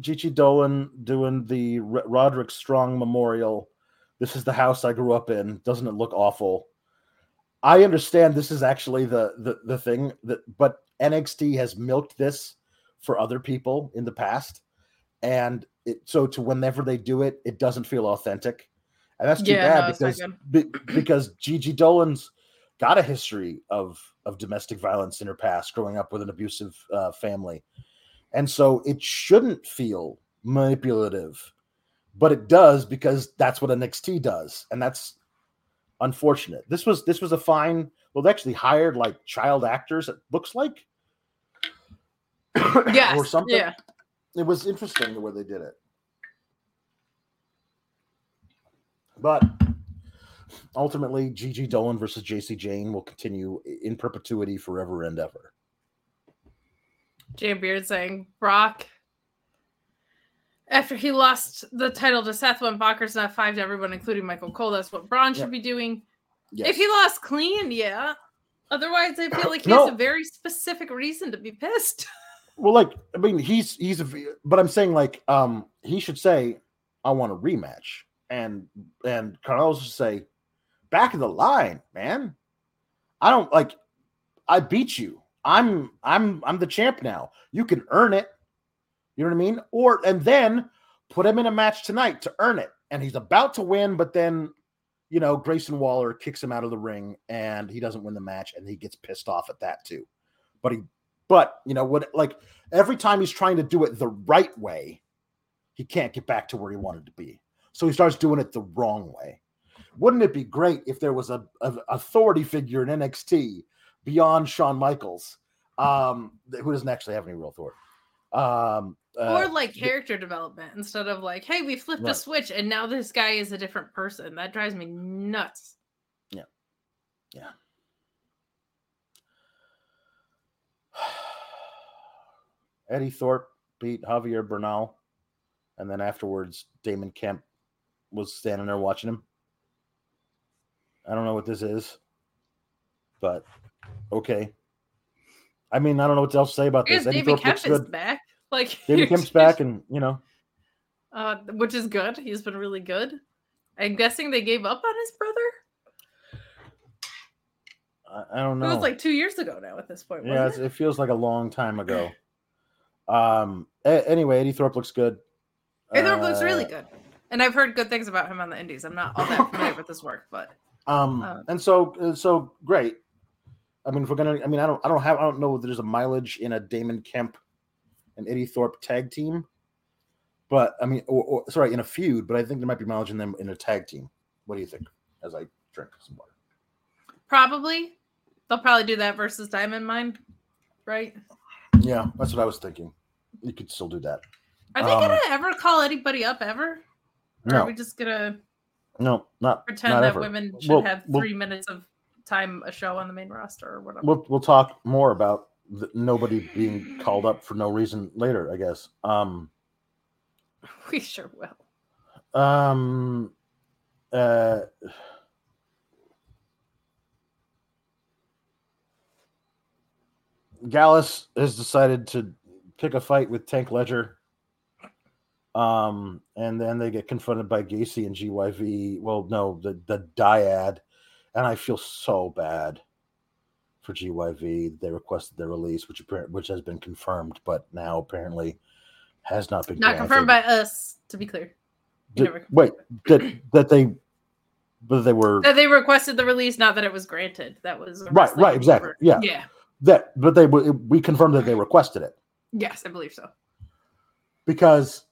C: Gigi Dolan doing the R- Roderick Strong Memorial. This is the house I grew up in. Doesn't it look awful? I understand this is actually the the the thing that, but NXT has milked this for other people in the past, and it so to whenever they do it, it doesn't feel authentic, and that's too
D: Yeah,
C: bad
D: no,
C: because be, because Gigi Dolan's got a history of of domestic violence in her past, growing up with an abusive uh, family, and so it shouldn't feel manipulative, but it does because that's what NXT does, and that's unfortunate. This was this was a fine. Well, they actually hired like child actors. It looks like,
D: Yes.
C: or something.
D: Yeah.
C: It was interesting the way they did it, but ultimately, Gigi Dolan versus Jacy Jayne will continue in perpetuity forever and ever.
D: Jay Beard saying Brock after he lost the title to Seth when Bonkers not five to everyone, including Michael Cole. That's what Bron should
C: Yep.
D: be doing.
C: Yes.
D: If he lost clean, yeah. Otherwise, I feel like he
C: No.
D: has a very specific reason to be pissed.
C: Well, like I mean, he's he's a, but I'm saying like um he should say, I want a rematch, and and Carlos should say, back of the line, man. I don't like. I beat you. I'm I'm I'm the champ now. You can earn it. You know what I mean? Or and then put him in a match tonight to earn it. And he's about to win, but then you know, Grayson Waller kicks him out of the ring and he doesn't win the match and he gets pissed off at that too. But he, but you know, what like every time he's trying to do it the right way, he can't get back to where he wanted to be. So he starts doing it the wrong way. Wouldn't it be great if there was a, a authority figure in NXT beyond Shawn Michaels, um, who doesn't actually have any real authority? Um, uh,
D: or like character development instead of like, hey, we flipped
C: Right.
D: a switch and now this guy is a different person. That drives me nuts.
C: Yeah. Yeah. Eddy Thorpe beat Javier Bernal, and then afterwards, Damon Kemp was standing there watching him. I don't know what this is, but okay. I mean, I don't know what else to say about this. Eddie
D: David
C: Thorpe
D: Kemp
C: looks
D: is
C: good.
D: back. Like
C: David Kemp's back, and you know,
D: uh, which is good. He's been really good. I'm guessing they gave up on his brother.
C: I, I don't know.
D: It was like two years ago now. At this point,
C: yeah, it's- it feels like a long time ago. Um. a- anyway, Eddy Thorpe looks good.
D: Eddy Thorpe looks really
C: Uh,
D: good, and I've heard good things about him on the Indies. I'm not all that familiar with his work, but
C: Um,
D: Uh,
C: and so uh, so great. I mean, if we're gonna, I mean, I don't, I don't have, I don't know if there's a mileage in a Damon Kemp and Eddy Thorpe tag team, but I mean, or, or sorry, in a feud, but I think there might be mileage in them in a tag team. What do you think? As I drink some water.
D: probably they'll probably do that versus Diamond Mine, right?
C: Yeah, that's what I was thinking. You could still do that.
D: Are they
C: Um,
D: gonna ever call anybody up ever? Or
C: No.
D: are we just gonna
C: No, not
D: pretend
C: not
D: that
C: ever.
D: women should
C: We'll-
D: have
C: we'll-
D: three minutes of time a show on the main roster or whatever?
C: We'll we'll talk more about the, nobody being called up for no reason later. I guess. Um.
D: we sure will.
C: Um. Uh. Gallus has decided to pick a fight with Tank Ledger. Um, and then they get confronted by Gacy and GYV. Well, no, the the dyad, and I feel so bad for GYV. They requested their release, which which has been confirmed, but now apparently has not been
D: Not confirmed by us, to be clear.
C: Did- wait, that that they, but they were
D: That they requested the release, not that it was granted. That was
C: Right, right, exactly, yeah.
D: Yeah.
C: that, but they we confirmed that they requested it
D: Yes, I believe so.
C: because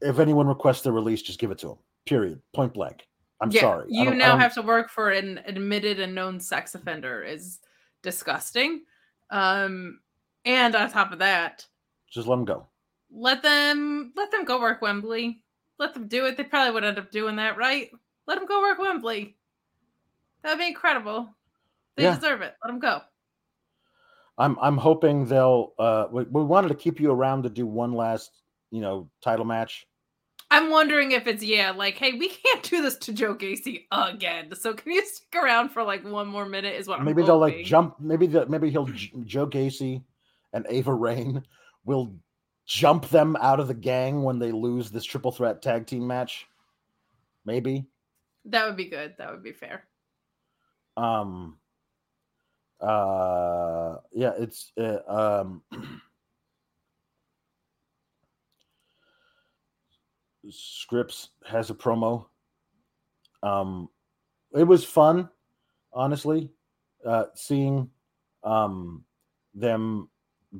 C: if anyone requests their release, just give it to them. Period. Point blank. I'm
D: yeah,
C: sorry.
D: You now have to work for an admitted and known sex offender is disgusting. Um, and on top of that,
C: just let them go.
D: let them let them go work Wembley. Let them do it. They probably would end up doing that, right? Let them go work Wembley. That'd be incredible. They
C: Yeah.
D: deserve it. Let them go.
C: I'm I'm hoping they'll. Uh, we, we wanted to keep you around to do one last, you know, title match.
D: I'm wondering if it's yeah, like, hey, we can't do this to Joe Gacy again. So can you stick around for like one more minute? Is what I'm
C: maybe they'll like jump. Maybe the maybe he'll Joe Gacy and Ava Raine will jump them out of the gang when they lose this triple threat tag team match. Maybe.
D: That would be good. That would be fair.
C: um uh yeah it's uh, um Scrypts has a promo um it was fun honestly uh seeing um them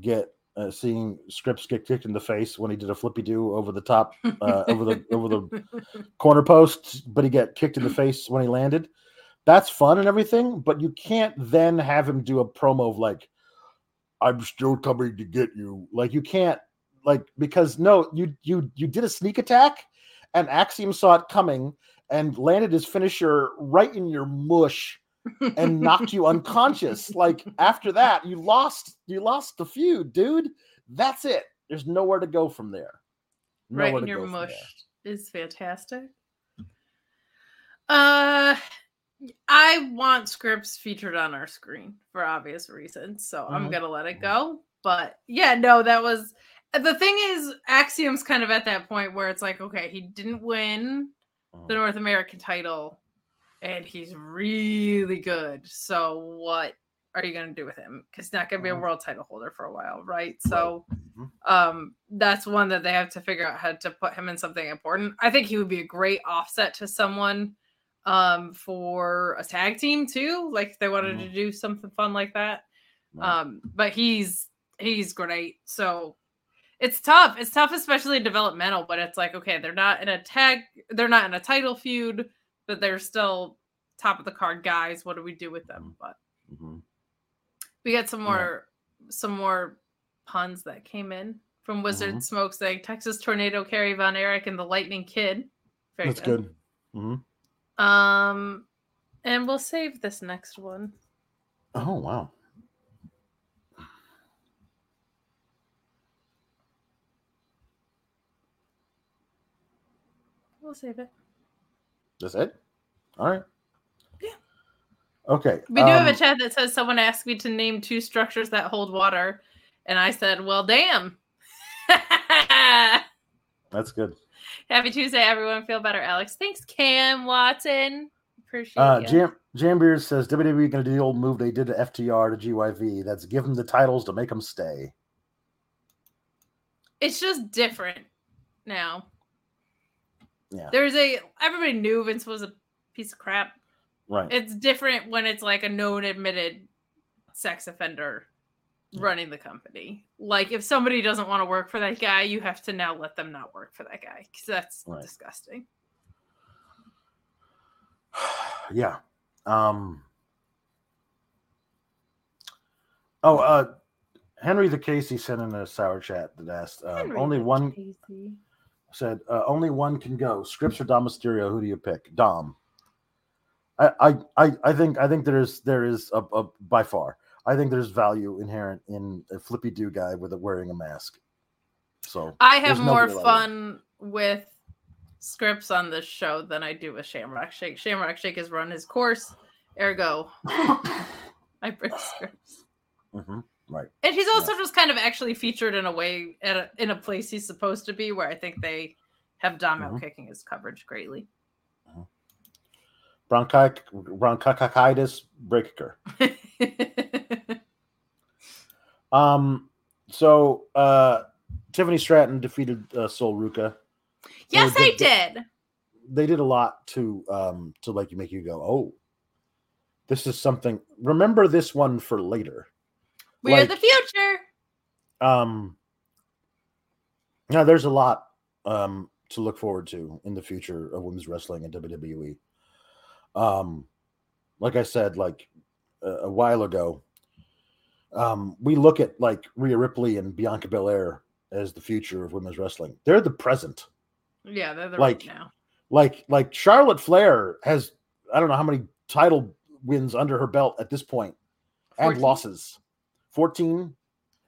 C: get uh, seeing Scrypts get kicked in the face when he did a flippy do over the top uh, over the over the corner post, but he got kicked in the face when he landed. That's fun and everything, but you can't then have him do a promo of like, "I'm still coming to get you." Like you can't like because no, you you you did a sneak attack, and Axiom saw it coming and landed his finisher right in your mush and knocked you unconscious. Like after that, you lost you lost the feud, dude. That's it. There's nowhere to go from there.
D: right in your mush is fantastic. Uh I want Scrypts featured on our screen for obvious reasons, so I'm
C: Mhm.
D: gonna let it go. But yeah, no, that was the thing is Axiom's kind of at that point where it's like, okay, he didn't win the
C: Mhm.
D: North American title, and he's really good. So what are you gonna do with him? Because he's not gonna be a
C: Mhm.
D: world title holder for a while, right? So
C: Mhm.
D: um that's one that they have to figure out how to put him in something important. I think he would be a great offset to someone um for a tag team too. Like if they wanted
C: Mhm.
D: to do something fun like that. Um, but he's he's great. So it's tough. It's tough, especially developmental, but it's like, okay, they're not in a tag, they're not in a title feud, but they're still top of the card guys. What do we do with them? But
C: Mhm.
D: we got some
C: Yeah.
D: more some more puns that came in from Wizard
C: Mhm.
D: Smoke saying Texas Tornado, Kerry Von Erich, and the Lightning Kid. Very
C: That's good. hmm
D: Um, and we'll save this next one.
C: Oh wow.
D: We'll save it.
C: That's it. All right.
D: Yeah.
C: Okay.
D: We do have a
C: um,
D: chat that says someone asked me to name two structures that hold water, and I said, "Well, damn."
C: That's good.
D: Happy Tuesday, everyone. Feel better, Alex. Thanks, Cam Watson. Appreciate
C: Uh,
D: you.
C: Jam Jambeard says WWE going to do the old move they did to FTR to GYV. That's give them the titles to make them stay.
D: it's just different now.
C: Yeah.
D: There's a everybody knew Vince was a piece of crap.
C: Right.
D: It's different when it's like a known admitted sex offender running the company. Like if somebody doesn't want to work for that guy, you have to now let them not work for that guy because that's
C: Right.
D: disgusting.
C: yeah. Um. Oh, uh, Henry the Casey sent in a sour chat that asked uh,
D: Henry
C: only
D: the
C: one
D: Casey.
C: Said uh, only one can go. Scrypts or Dom Mysterio? Who do you pick? Dom. I I I, think I think there is there is a, a by far. I think there's value inherent in a flippy do guy with a wearing a mask. So
D: I have more
C: like
D: fun with Scrypts on this show than I do with Shamrock Shake. Shamrock Shake has run his course, ergo, I bring Scrypts.
C: Mhm, Right.
D: And he's also just kind of actually featured in a way at a, in a place he's supposed to be, where I think they have Dom
C: Mhm.
D: kicking his coverage greatly.
C: Bronchi- bronchitis breaker. Um. So uh, Tiffany Stratton defeated uh, Sol Ruca.
D: yes,
C: They
D: I
C: did-
D: did.
C: They did a lot to um to like make you go oh. This is something. Remember this one for later.
D: We're
C: like-
D: the future.
C: um now there's a lot um to look forward to in the future of women's wrestling and wwe um like i said like a, a while ago um we look at like Rhea ripley and bianca belair as the future of women's wrestling they're the present
D: Yeah, they're the
C: like-
D: right now.
C: like like charlotte flair has i don't know how many title wins under her belt at this point and
D: 14?
C: losses 14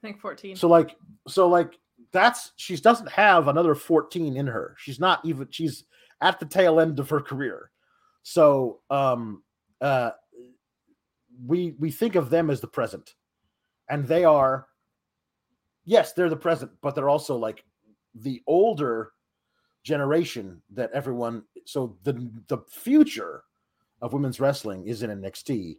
D: I think 14.
C: so like so like that's she doesn't have another 14 in her. She's not even she's at the tail end of her career. So um uh we we think of them as the present. And they are yes, they're the present, but they're also like the older generation that everyone so the the future of women's wrestling is in NXT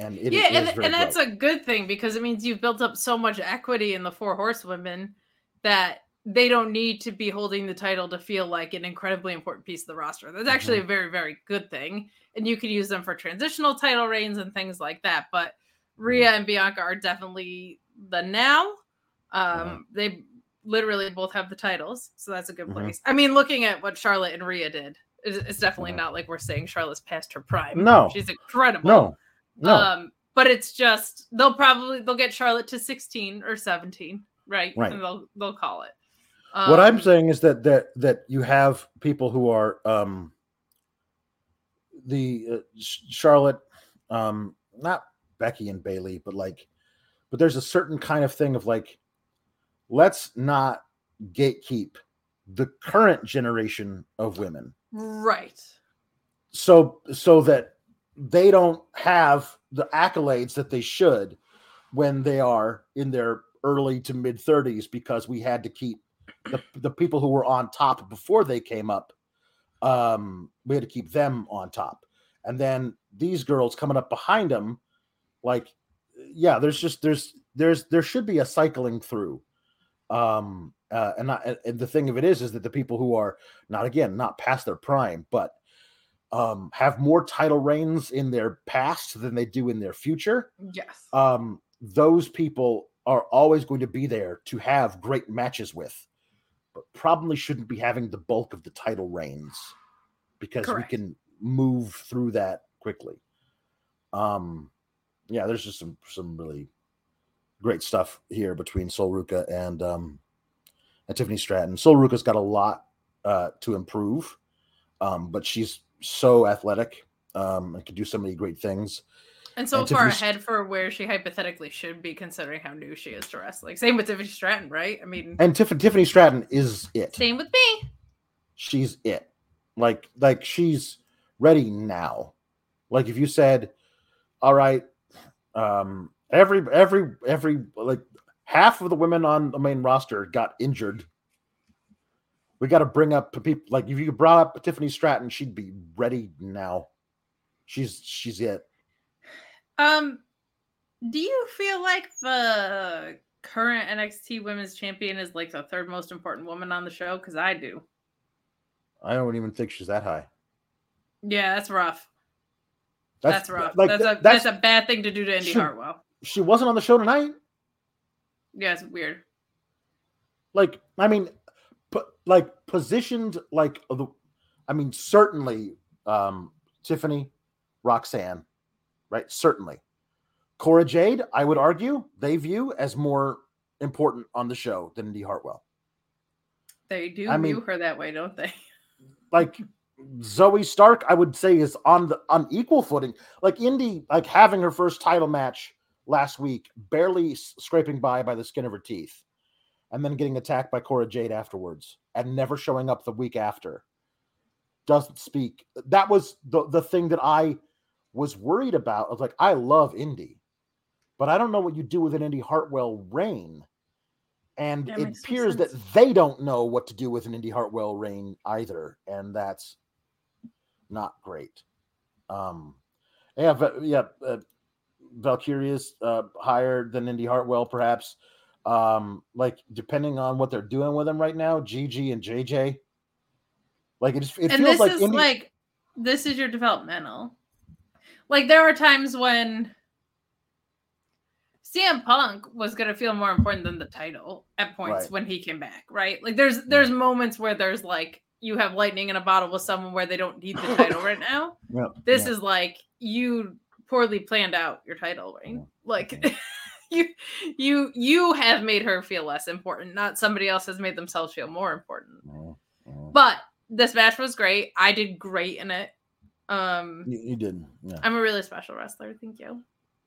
C: and it
D: yeah,
C: is
D: and, and that's a good thing because it means you've built up so much equity in the four horsewomen that they don't need to be holding the title to feel like an incredibly important piece of the roster. That's actually
C: Mm-hmm.
D: a very, very good thing. And you can use them for transitional title reigns and things like that. But Rhea and Bianca are definitely the now. Um, They literally both have the titles. So that's a good
C: Mhm.
D: place. I mean, looking at what Charlotte and Rhea did, it's, it's definitely
C: Mhm.
D: not like we're saying Charlotte's past her prime.
C: No.
D: She's incredible.
C: no, no.
D: Um, but it's just they'll probably they'll get Charlotte to 16 or 17, right?
C: Right.
D: And they'll they'll call it.
C: what I'm
D: Um,
C: saying is that that that you have people who are um the uh, Charlotte um not Becky and Bayley but like but there's a certain kind of thing of like let's not gatekeep the current generation of women
D: right.
C: so so that they don't have the accolades that they should when they are in their early to mid 30s because we had to keep the, the people who were on top before they came up um we had to keep them on top. And then these girls coming up behind them like yeah there's just there's there's there should be a cycling through. Um uh, and, and the thing of it is is that the people who are not again not past their prime but um, have more title reigns in their past than they do in their future.
D: Yes.
C: Um, those people are always going to be there to have great matches with, but probably shouldn't be having the bulk of the title reigns because
D: Correct.
C: we can move through that quickly. Um, yeah, there's just some some really great stuff here between Sol Ruca and um, and Tiffany Stratton. Sol Ruca's got a lot uh, to improve, um, but she's so athletic um, and can do so many great things.
D: And so
C: and
D: far
C: Tiffany-
D: ahead for where she hypothetically should be, considering how new she is to wrestling. Same with Tiffany Stratton, right? I mean,
C: And Tiff- Tiffany Stratton is it.
D: same with me.
C: She's it. Like like she's ready now. Like if you said, "All right, um, every every every like half of the women on the main roster got injured." We got to bring up people like if you brought up Tiffany Stratton, she'd be ready now. She's she's it.
D: Um, do you feel like the current NXT Women's Champion is like the third most important woman on the show? Because I do.
C: I don't even think she's that high.
D: Yeah, that's rough. That's, rough.
C: Like
D: that's a
C: th-
D: that's, a bad thing to do to Indy
C: Shoot.
D: Hartwell.
C: she wasn't on the show tonight.
D: Yeah, it's weird.
C: like i mean like positioned like the i mean certainly um tiffany roxanne right? Certainly. Cora jade i would argue they view as more important on the show than indy hartwell.
D: They do
C: I mean-
D: view her that way, don't they?
C: like zoey stark i would say is on the on equal footing. Like indy like having her first title match last week barely scraping by by the skin of her teeth and then getting attacked by cora jade afterwards and never showing up the week after doesn't speak that was the, the thing that i was worried about i was like i love indy but i don't know what you do with an indy hartwell reign and
D: That
C: it appears that they don't know what to do with an Indy Hartwell reign either, and that's not great. Um, yeah, but yeah, uh, Valkyria's uh, higher than Indy Hartwell, perhaps. Um, like depending on what they're doing with him right now, GG and JJ. Like it, just, it
D: and
C: feels
D: this
C: like
D: is like this is your developmental. Like there are times when CM Punk was gonna feel more important than the title at points
C: Right.
D: when he came back, right? Like there's there's moments where there's like you have lightning in a bottle with someone where they don't need the title right now.
C: Yep,
D: This
C: yeah.
D: is like you poorly planned out your title reign. Like
C: Yeah.
D: you you you have made her feel less important, not somebody else has made themselves feel more important.
C: Mm, mm.
D: But this match was great. I did great in it. Um
C: you, you did, yeah.
D: I'm a really special wrestler. Thank you.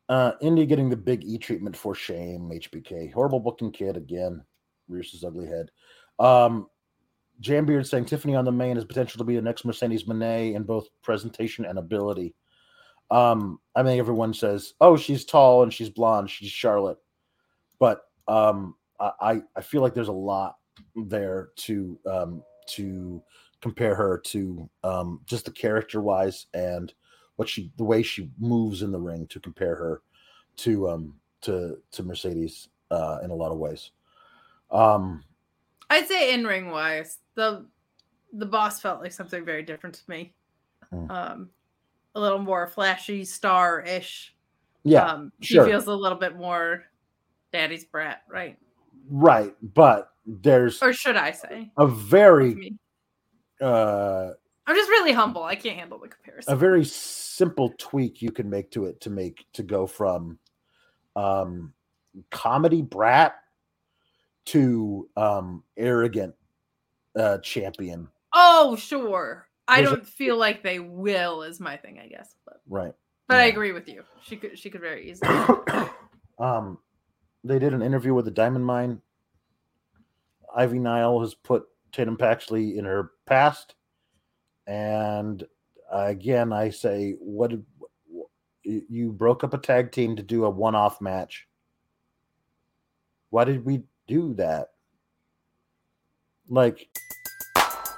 C: Uh, Indy getting the big E treatment for shame. HBK horrible booking kid again. Rears his ugly head. Um, Jambeard saying Tiffany on the main has potential to be the next Mercedes Moné in both presentation and ability. Um, I think everyone says, "Oh, she's tall and she's blonde. She's Charlotte," but um, I I- feel like there's a lot there to um, to compare her to um, just the character wise and what she the way she moves in the ring to compare her to um to to Mercedes uh in a lot of ways. Um
D: I'd say in ring wise, the the boss felt like something very different to me.
C: Mm.
D: Um a little more flashy star ish.
C: yeah,
D: um
C: sure.
D: feels a little bit more daddy's brat, right?
C: right, but there's
D: Or should I say?
C: a very uh
D: I'm just really humble. I can't handle the comparison.
C: a very simple tweak you can make to it to make to go from um comedy brat to um arrogant uh champion
D: oh, sure. I don't feel like they will is my thing, I guess. But
C: right
D: but I agree with you. She could she could very easily.
C: um, they did an interview with the Diamond Mine. Ivy Nile has put Tatum Paxley in her past, and again, I say, what did you you broke up a tag team to do a one-off match? Why did we do that? Like,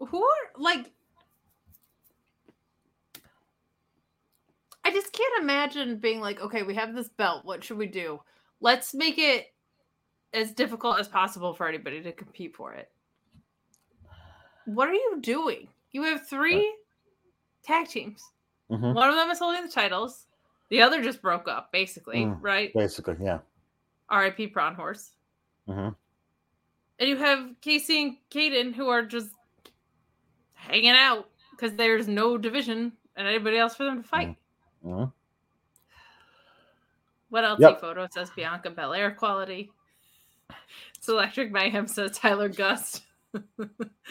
D: Who are like? I just can't imagine being like, okay, we have this belt. What should we do? Let's make it as difficult as possible for anybody to compete for it. What are you doing? You have three tag teams.
C: Mhm.
D: One of them is holding the titles. The other just broke up, basically,
C: Mm.
D: right?
C: Basically, yeah.
D: R.I.P. Prawn Horse.
C: Mhm.
D: And you have Casey and Caden who are just hanging out because there's no division and anybody else for them to fight.
C: Mhm.
D: What else?
C: Yep.
D: Photo says Bianca Belair quality. It's Electric Mayhem says Tyler Gust.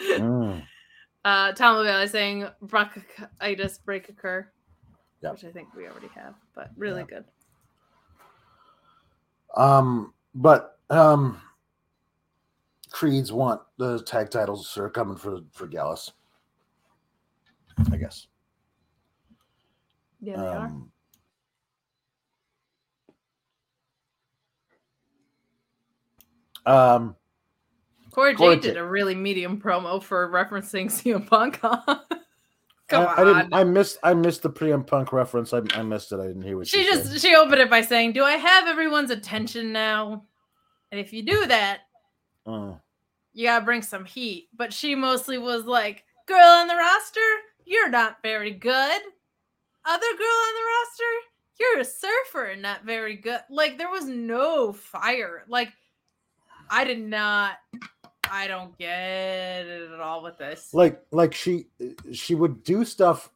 C: Mm.
D: uh, Tom LaValle is saying bronchitis break occur,
C: Yep.
D: which I think we already have, but really
C: Yep.
D: good.
C: Um, but um, creeds want the tag titles are coming for for Gallus. I guess.
D: Yeah, they are.
C: Um, um,
D: Corey,
C: Cora
D: Jade did a really medium promo for referencing CM Punk. Come
C: I,
D: on.
C: I didn't. I missed. I missed the Priam Punk reference. I, I missed it. I didn't hear what
D: she
C: she
D: just
C: said.
D: she opened it by saying, "Do I have everyone's attention now?" And if you do that,
C: Uh,
D: you gotta bring some heat. But she mostly was like, "Girl on the roster, you're not very good. Other girl on the roster, you're a surfer and not very good." Like there was no fire. Like I did not. I don't get it at all with this.
C: like like she she would do stuff.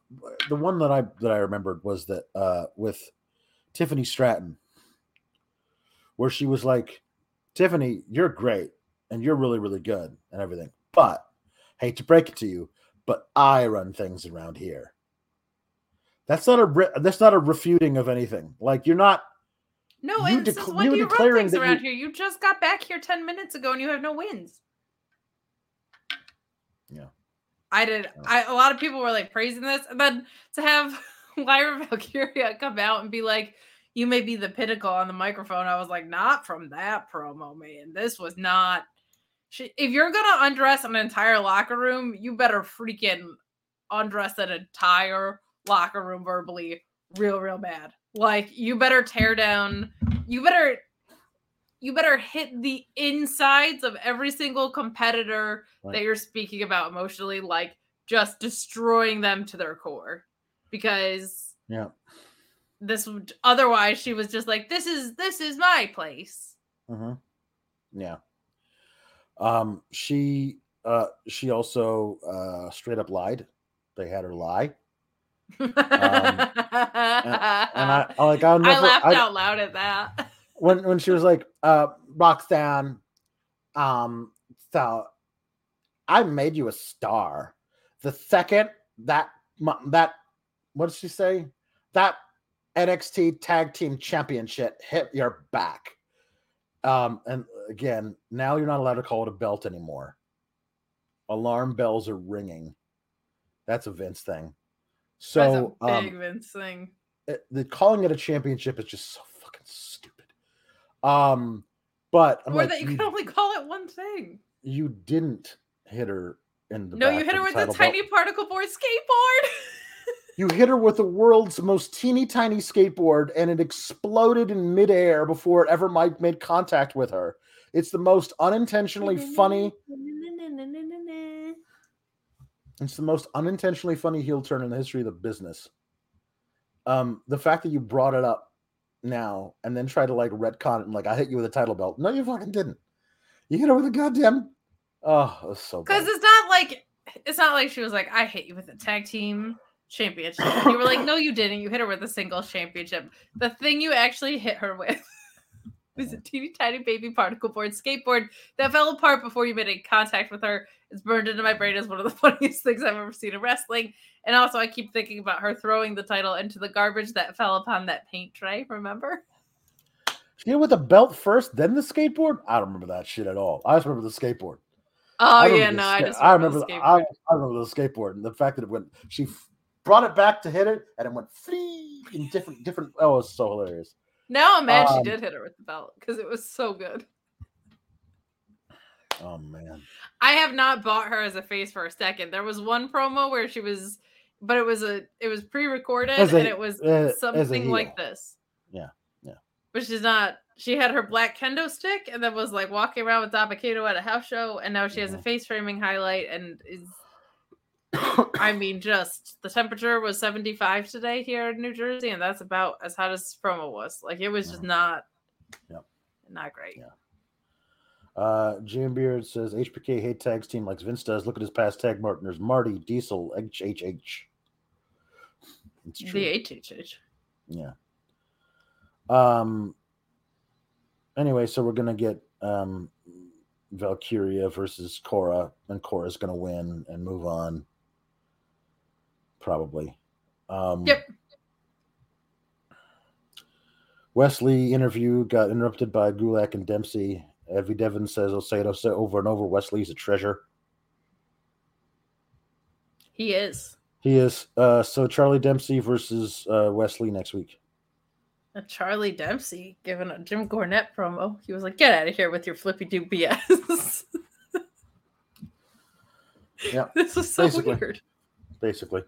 C: The one that I that I remembered was that uh with Tiffany Stratton, where she was like, "Tiffany, you're great and you're really really good and everything, but hate to break it to you, but I run things around here." That's not a that's not a refuting of anything. Like you're not
D: No,
C: You
D: and
C: dec-
D: when
C: you
D: do you run things around
C: you-
D: here? You just got back here ten minutes ago and you have no wins.
C: Yeah.
D: I did. I a lot of people were like praising this, and then to have Lyra Valkyria come out and be like, "You may be the pinnacle on the microphone," I was like, "Not from that promo, man. This was not." She, if you're gonna undress an entire locker room, you better freaking undress an entire locker room verbally, real, real bad. Like you better tear down. You better you better hit the insides of every single competitor
C: Right.
D: that you're speaking about emotionally, like just destroying them to their core. Because
C: yeah.
D: this would otherwise she was just like, This is this is my place.
C: Mm-hmm. Yeah. Um, she uh she also uh straight up lied. They had her lie.
D: and
C: and I I- like I'll never
D: I laughed
C: I-
D: out loud at that.
C: when when she was like, uh Roxanne, um, so I made you a star. The second that that what did she say? That NXT tag team championship hit your back. Um, and again, now you're not allowed to call it a belt anymore. Alarm bells are ringing. That's a Vince thing. So
D: That's a
C: um,
D: big Vince thing.
C: it- the calling it a championship is just so fucking stupid. Um, but I'm
D: or
C: like,
D: that you
C: you,
D: can only call it one thing.
C: you didn't hit her in the
D: No, you hit her with a tiny
C: belt.
D: particle board skateboard.
C: You hit her with the world's most teeny tiny skateboard, and it exploded in midair before it ever might made contact with her. It's the most unintentionally funny. It's the most unintentionally funny heel turn in the history of the business. Um, the fact that you brought it up now and then try to like retcon it and like I hit you with a title belt. No, you fucking didn't. You hit her with a goddamn. Oh, it was so
D: Because it's not like it's not like she was like, I hit you with a tag team championship. You were like, no, you didn't. You hit her with a single championship. The thing you actually hit her with was a teeny tiny baby particle board skateboard that fell apart before you made any contact with her. It's burned into my brain as one of the funniest things I've ever seen in wrestling. And also, I keep thinking about her throwing the title into the garbage that fell upon that paint tray. Remember?
C: She hit with the belt first, then the skateboard. I don't remember that shit at all. I just remember the skateboard.
D: Oh yeah, no, I just
C: I
D: remember
C: remember
D: the
C: I,
D: skateboard.
C: I remember the skateboard and the fact that it went. She brought it back to hit it, and it went flee in different different. Oh, it's so hilarious.
D: Now I'm mad
C: Um,
D: she did hit her with the belt because it was so good.
C: Oh man.
D: I have not bought her as a face for a second. There was one promo where she was, but it was a it was pre-recorded
C: a-
D: and it was
C: uh,
D: something like this.
C: Yeah, yeah.
D: But she's not. She had her black kendo stick and then was like walking around with Dabba-Kato at a house show, and now she has a
C: Mhm.
D: face framing highlight and is. I mean, just the temperature was 75 today here in New Jersey, and that's about as hot as promo was. Like it was just not,
C: Yep.
D: not great.
C: Yeah. Uh, Jim Beard says HBK hate tags team like Vince does. Look at his past tag partners: Marty, Diesel, HHH. It's true.
D: The HHH.
C: Yeah. Um. Anyway, so we're gonna get um, Valkyria versus Cora, and Cora's gonna win and move on. Probably. Um,
D: Yep.
C: Wes Lee interview got interrupted by Gulak and Dempsey. Evie Devon says, "I'll say it, over and over. Wes Lee's a treasure.
D: He is.
C: He is. Uh, so Charlie Dempsey versus uh, Wes Lee next week.
D: A Charlie Dempsey giving a Jim Cornette promo. He was like, "Get out of here with your flippy do BS."
C: Yeah,
D: this was so
C: basically.
D: weird.
C: basically.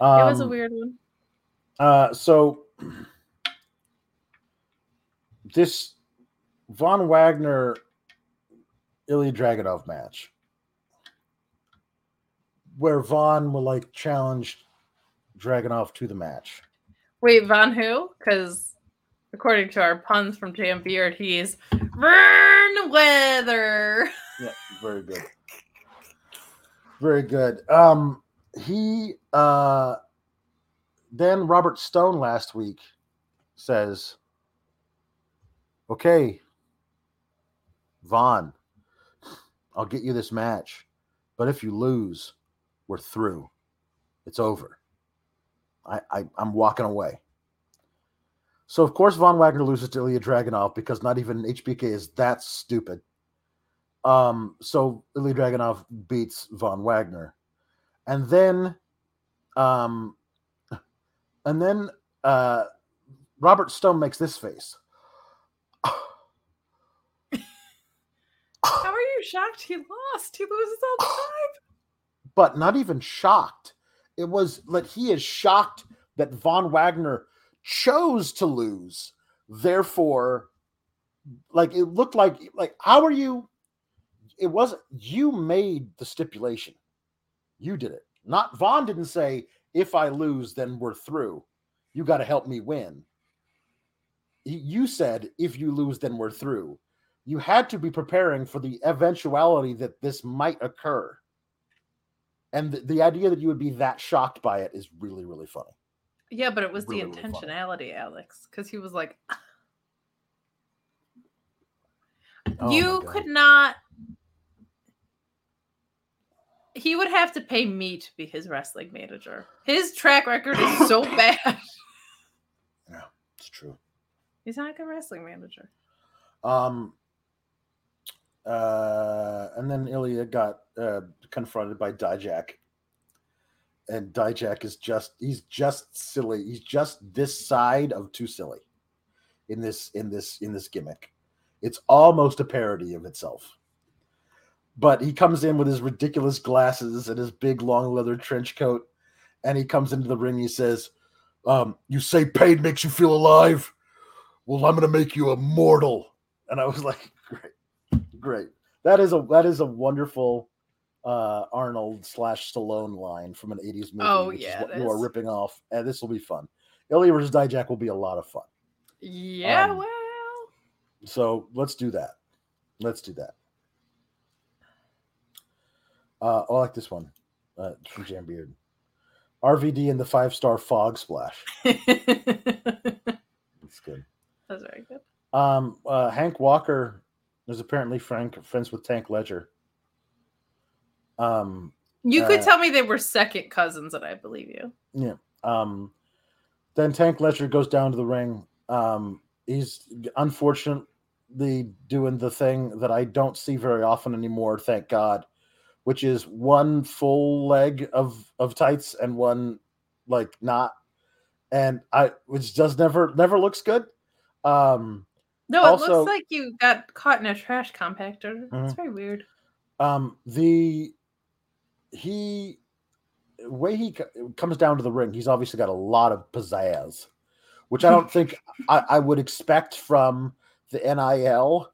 D: It was a
C: Um,
D: weird one.
C: Uh, so this Von Wagner Ilya Dragunov match, where Von will like challenge Dragunov to the match.
D: Wait, Von who? Because according to our puns from Jam Beard, he's Vern Weather.
C: Yeah, very good. Very good. Um, he uh, then Robert Stone last week says, "Okay, Von, I'll get you this match, but if you lose, we're through. It's over. I, I I'm walking away." So of course Von Wagner loses to Ilya Dragunov because not even HBK is that stupid. Um, so Ilya Dragunov beats Von Wagner, and then, um, and then uh, Robert Stone makes this face.
D: How are you shocked he lost? He loses all the time.
C: but not even shocked. It was like he is shocked that Von Wagner chose to lose. Therefore, like it looked like like how are you? It wasn't you made the stipulation. You did it. Not Von didn't say if I lose, then we're through. You got to help me win. You said if you lose, then we're through. You had to be preparing for the eventuality that this might occur. And the, the idea that you would be that shocked by it is really, really funny.
D: Yeah, but it was
C: Really,
D: the
C: really
D: intentionality, Alex, because he was like,
C: Oh
D: you could not. He would have to pay me to be his wrestling manager. His track record is so bad.
C: Yeah, it's true.
D: He's not a good wrestling manager.
C: Um, uh, and then Ilya got uh, confronted by Dijak. And Dijak is just he's just silly. He's just this side of too silly in this in this in this gimmick. It's almost a parody of itself. But he comes in with his ridiculous glasses and his big long leather trench coat, and he comes into the ring. He says, um, "You say pain makes you feel alive. Well, I'm going to make you immortal." And I was like, "Great, great. That is a that is a wonderful uh, Arnold slash Stallone line from an '80s movie.
D: Oh,
C: which
D: yeah,
C: is what you are ripping off, and this will be fun. Ilya versus Dijak will be a lot of fun.
D: Yeah,
C: Um,
D: well.
C: So let's do that. Let's do that. Uh, I like this one uh, from Jam Beard. RVD and the five star fog splash.
D: That's
C: good.
D: That's very good.
C: Um, uh, Hank Walker is apparently Frank friends with Tank Ledger. Um,
D: You could
C: Uh,
D: tell me they were second cousins, and I believe you.
C: yeah. Um, then Tank Ledger goes down to the ring. Um, he's unfortunately doing the thing that I don't see very often anymore, thank God, which is one full leg of of tights and one like not, and I which just never never looks good. Um,
D: No, it
C: Also-
D: looks like you got caught in a trash compactor. It's
C: Mhm.
D: very weird.
C: um, the he way he co- comes down to the ring, he's obviously got a lot of pizzazz, which I don't think I, I would expect from the NIL.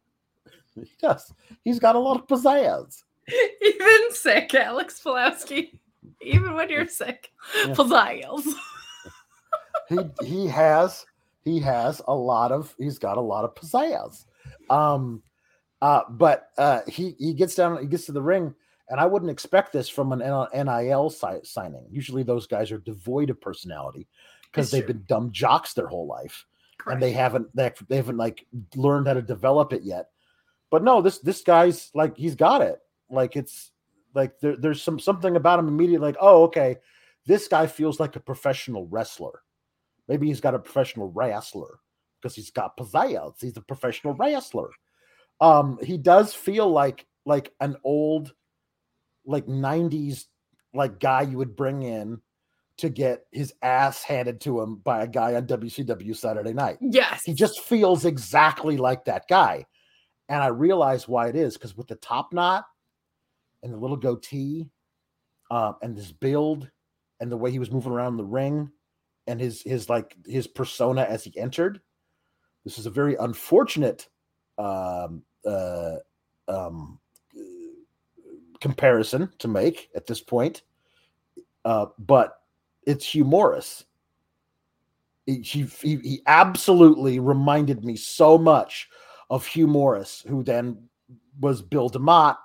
C: yes. He's got a lot of pizzazz.
D: Even sick, Alex Pulowski. Even when you're sick,
C: Yeah. He he has he has a lot of he's got a lot of pizzazz. Um uh but uh he he gets down he gets to the ring and I wouldn't expect this from an NIL si- signing. Usually those guys are devoid of personality because they've
D: true.
C: been dumb jocks their whole life. and they haven't they, they haven't like learned how to develop it yet. But no, this this guy's like he's got it. Like it's like there, there's some something about him immediately. Like oh okay, this guy feels like a professional wrestler. Maybe he's got a professional wrestler because he's got pizzazz. He's a professional wrestler. Um, he does feel like like an old, like '90s like guy you would bring in to get his ass handed to him by a guy on WCW Saturday Night.
D: Yes.
C: He just feels exactly like that guy. And I realize why it is because with the top knot and the little goatee um, and this build and the way he was moving around the ring and his his like his persona as he entered, this is a very unfortunate um, uh, um, comparison to make at this point. Uh, but it's Hugh Morris. He, he he absolutely reminded me so much of Hugh Morris, who then was Bill DeMott,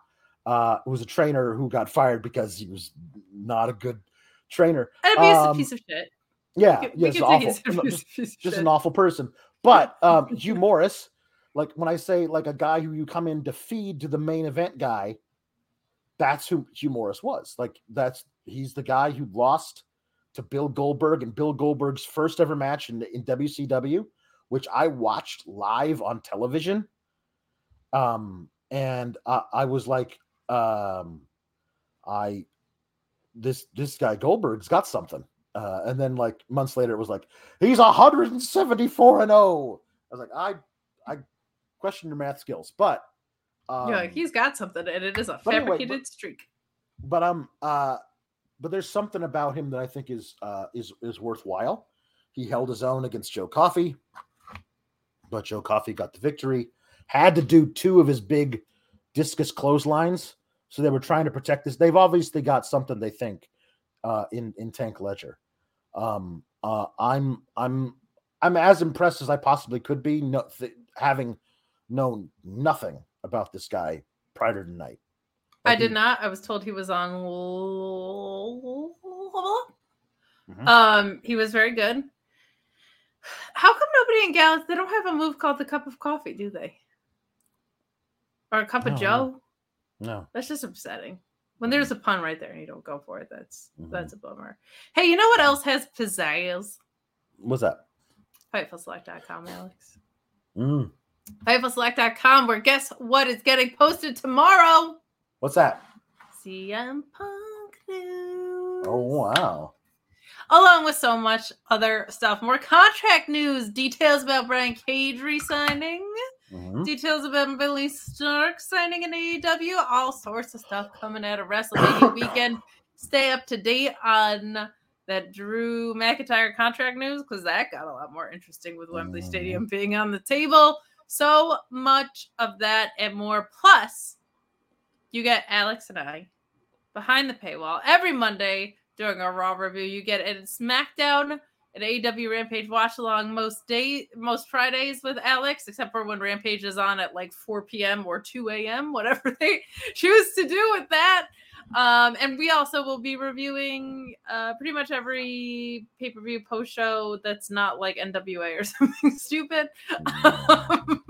C: uh, who was a trainer who got fired because he was not a good trainer.
D: An abusive
C: um,
D: piece of shit.
C: Yeah,
D: We
C: yeah,
D: we
C: awful.
D: he's
C: No, just, just an awful person. But um, Hugh Morris, like when I say like a guy who you come in to feed to the main event guy, that's who Hugh Morris was. Like that's he's the guy who lost to Bill Goldberg and Bill Goldberg's first ever match in, in WCW, which I watched live on television. Um, and I, I was like, um, I this this guy Goldberg's got something. Uh, and then like months later, it was like he's 174 and 0. I was like, I I question your math skills, but um,
D: You're he's got something, and it is a
C: but anyway,
D: fabricated
C: but-
D: streak.
C: but um uh but there's something about him that I think is uh is is worthwhile. He held his own against Joe Coffey, but Joe Coffey got the victory. Had to do two of his big discus clotheslines, so they were trying to protect this. They've obviously got something they think uh in in Tank Ledger. Um uh I'm I'm I'm as impressed as I possibly could be no, th- having known nothing about this guy prior to tonight.
D: I did
C: he-
D: not. I was told he was on.
C: Mhm.
D: Um, he was very good. How come nobody in Galaxy they don't have a move called the cup of coffee, do they? Or a cup
C: No,
D: of
C: no.
D: Joe?
C: No.
D: That's just upsetting. When there's a pun right there and you don't go for it, that's
C: Mhm.
D: that's a bummer. Hey, you know what else has pizzazz?
C: What's that?
D: Fightfulselect.com, Alex.
C: Mm.
D: Fightfulselect.com, where guess what is getting posted tomorrow?
C: What's that?
D: CM Punk news.
C: Oh wow.
D: Along with so much other stuff. More contract news, details about Brian Cage re-signing,
C: Mhm.
D: details about Billie Starkz signing in AEW, all sorts of stuff coming out of WrestleMania weekend. Stay up to date on that Drew McIntyre contract news because that got a lot more interesting with Wembley
C: Mhm.
D: Stadium being on the table. So much of that and more. Plus, you get Alex and I behind the paywall every Monday during our Raw review. You get a SmackDown an AEW Rampage watch along most day most Fridays with Alex, except for when Rampage is on at like 4 p.m. or 2 a.m., whatever they choose to do with that. Um, and we also will be reviewing uh, pretty much every pay per view post show that's not like NWA or something stupid um,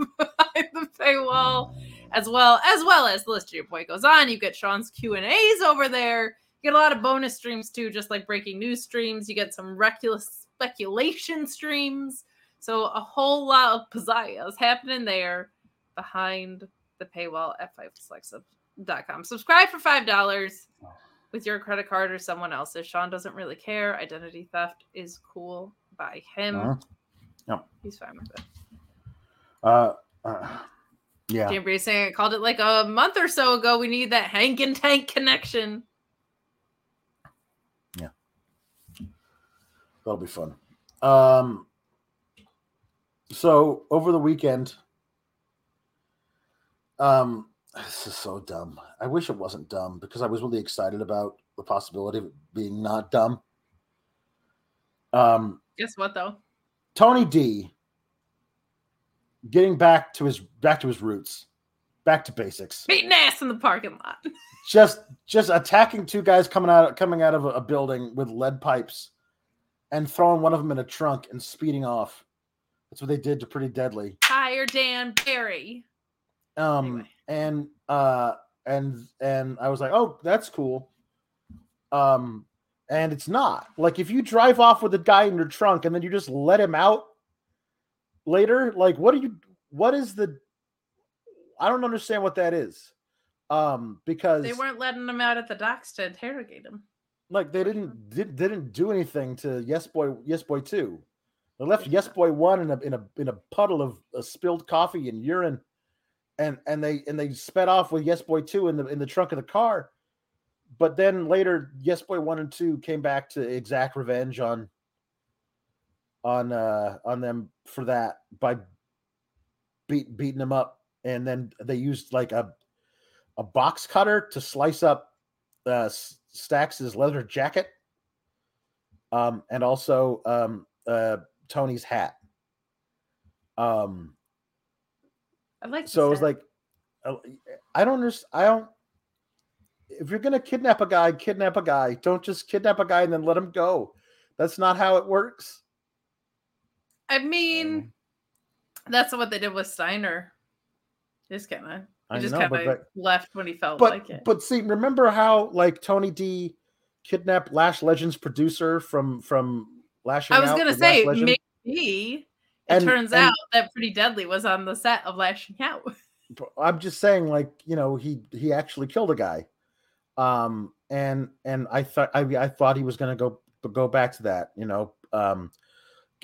D: the paywall, as well as well as the list of your point goes on. You get Sean's Q and A's over there. You get a lot of bonus streams too, just like breaking news streams. You get some reckless speculation streams. So a whole lot of pizzazz is happening there. behind the paywall at fightfulselective.com. Subscribe for five dollars with your credit card or someone else's. Sean doesn't really care. Identity theft is cool by him.
C: Uh-huh. Yep.
D: He's fine with it.
C: Uh, uh, yeah.
D: Jamboree saying I called it like a month or so ago. We need that Hank and Tank connection.
C: That'll be fun. Um, so over the weekend, um, this is so dumb. I wish it wasn't dumb because I was really excited about the possibility of it being not dumb. Um,
D: Guess what though?
C: Tony D getting back to his back to his roots, back to basics.
D: Beating ass in the parking lot.
C: Just just attacking two guys coming out coming out of a, a building with lead pipes and throwing one of them in a trunk and speeding off. That's what they did to Pretty Deadly.
D: Hire Dan Barry.
C: Um
D: Anyway.
C: and uh and and I was like, "Oh, that's cool." Um and it's not. Like if you drive off with a guy in your trunk and then you just let him out later, like what are you what is the I don't understand what that is. Um because
D: They weren't letting him out at the docks to interrogate him.
C: Like they didn't did, didn't do anything to Yes Boy Yes Boy 2. They left Yes Boy 1 in a in a in a puddle of uh, spilled coffee and urine and and they and they sped off with Yes Boy 2 in the in the trunk of the car. But then later Yes Boy 1 and 2 came back to exact revenge on on uh on them for that by beat beating them up and then they used like a a box cutter to slice up uh Stacks's leather jacket um and also um uh Tony's hat. Um
D: I like
C: so it was like uh, I don't understand I don't if you're gonna kidnap a guy kidnap a guy. Don't just kidnap a guy and then let him go. That's not how it works.
D: I mean, that's what they did with Steiner. Just kind of,
C: I
D: just kind of left when he felt
C: but
D: like it.
C: but see remember how like tony d kidnapped lash legends producer from from lashing
D: I was gonna say maybe it
C: And-
D: turns
C: and-
D: out that Pretty Deadly was on the set of Lashing Out.
C: i'm just saying like you know he he actually killed a guy um and and i thought i, I thought he was gonna go go back to that you know um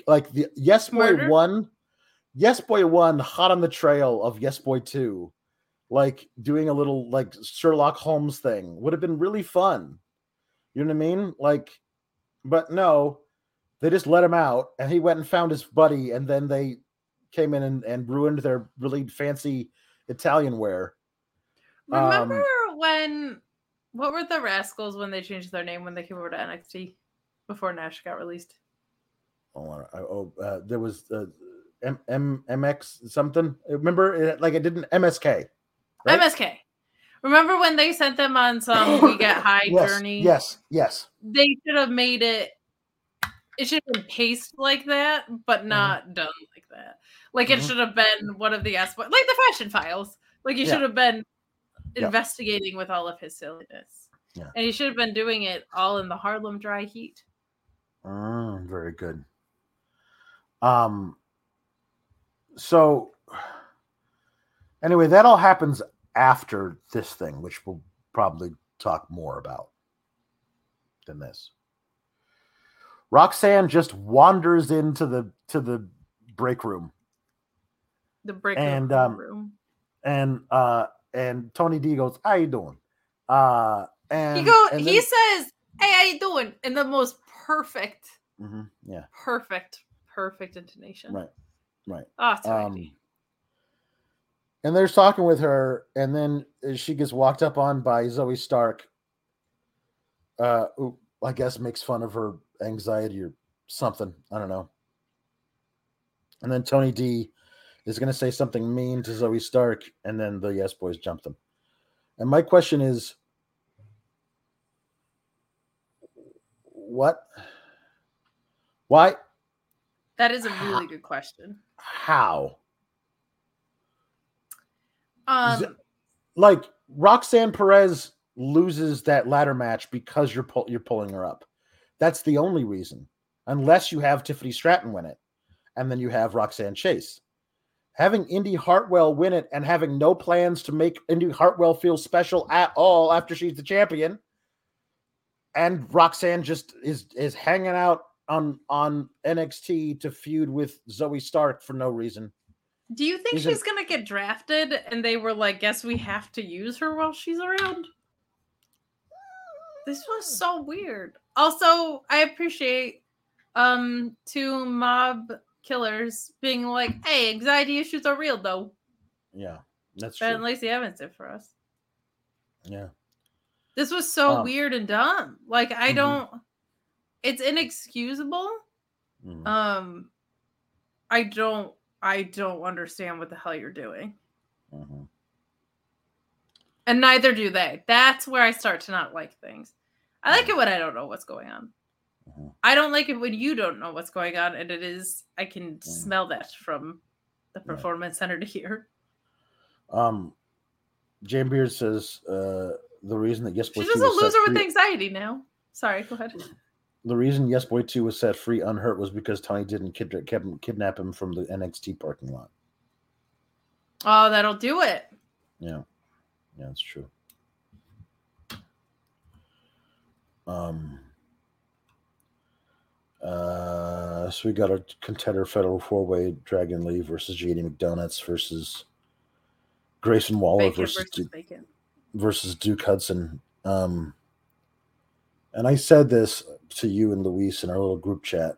C: like the yes boy
D: Murder?
C: one yes boy one hot on the trail of yes boy two like doing a little like sherlock holmes thing would have been really fun you know what i mean like but no they just let him out and he went and found his buddy and then they came in and, and ruined their really fancy italian wear Um,
D: Remember when? What were the Rascalz when they changed their name when they came over to NXT before Nash got released?
C: oh, I- oh uh, there was uh, M- M- mx something remember it, like it didn't msk right?
D: MSK. Remember when they sent them on some We Get High
C: yes,
D: journey?
C: yes yes
D: They should have made it. It should have been paced like that, but not done like that. Like it
C: Mhm.
D: should have been one of the S like the Fashion Files. Like he
C: Yeah.
D: should have been
C: Yeah.
D: investigating with all of his silliness.
C: Yeah.
D: And he should have been doing it all in the Harlem dry heat.
C: Mm, very good. Um. So, anyway, that all happens after this thing, which we'll probably talk more about than this. Roxanne just wanders into the to the break room,
D: The break
C: And,
D: room.
C: um,
D: room.
C: and uh and Tony D goes, "How you doing?" Uh, and
D: He go.
C: and
D: he
C: then-
D: says, "Hey, how you doing?" In the most perfect,
C: Mhm, yeah,
D: perfect, perfect intonation.
C: right, right.
D: Oh,
C: um, and they're talking with her, and then she gets walked up on by Zoey Stark. Uh, who I guess makes fun of her anxiety or something. I don't know. And then Tony D is going to say something mean to Zoey Stark, and then the Yes Boys jump them. And my question is, what? Why?
D: that is a really good question.
C: How?
D: Um,
C: like Roxanne Perez loses that ladder match because you're pull, you're pulling her up. That's the only reason, unless you have Tiffany Stratton win it, and then you have Roxanne Chase. having Indy Hartwell win it and having no plans to make Indy Hartwell feel special at all after she's the champion. And Roxanne just is is hanging out on on NXT to feud with Zoey Stark for no reason.
D: Do you think she's gonna get drafted? And they were like, "Guess we have to use her while she's around." This was so weird. Also, I appreciate um two mob killers being like, "Hey, anxiety issues are real, though."
C: Yeah, that's
D: Ben
C: true.
D: Lacey Evans did for us.
C: Yeah.
D: This was so
C: Um,
D: weird and dumb. Like, I
C: Mhm.
D: don't. It's inexcusable.
C: Mhm.
D: Um, I don't. I don't understand what the hell you're doing.
C: Mhm.
D: And neither do they. That's where I start to not like things. I like it when I don't know what's going on.
C: Mhm.
D: I don't like it when you don't know what's going on. And it is, I can smell that from the performance center to here.
C: Um, Jane Beard says uh, the reason that Yes
D: She's just a loser with
C: free-
D: anxiety now. Sorry, go ahead.
C: the reason Yes Boy 2 was set free unhurt was because Tony didn't kid- kept him, kidnap him from the NXT parking lot.
D: Oh, that'll do it.
C: Yeah. Yeah, that's true. Um uh so we got a contender federal four way Dragon Lee versus JD McDonuts versus Grayson Waller
D: Bacon
C: versus
D: versus
C: Duke, versus Duke Hudson. Um and I said this to you and Luis in our little group chat.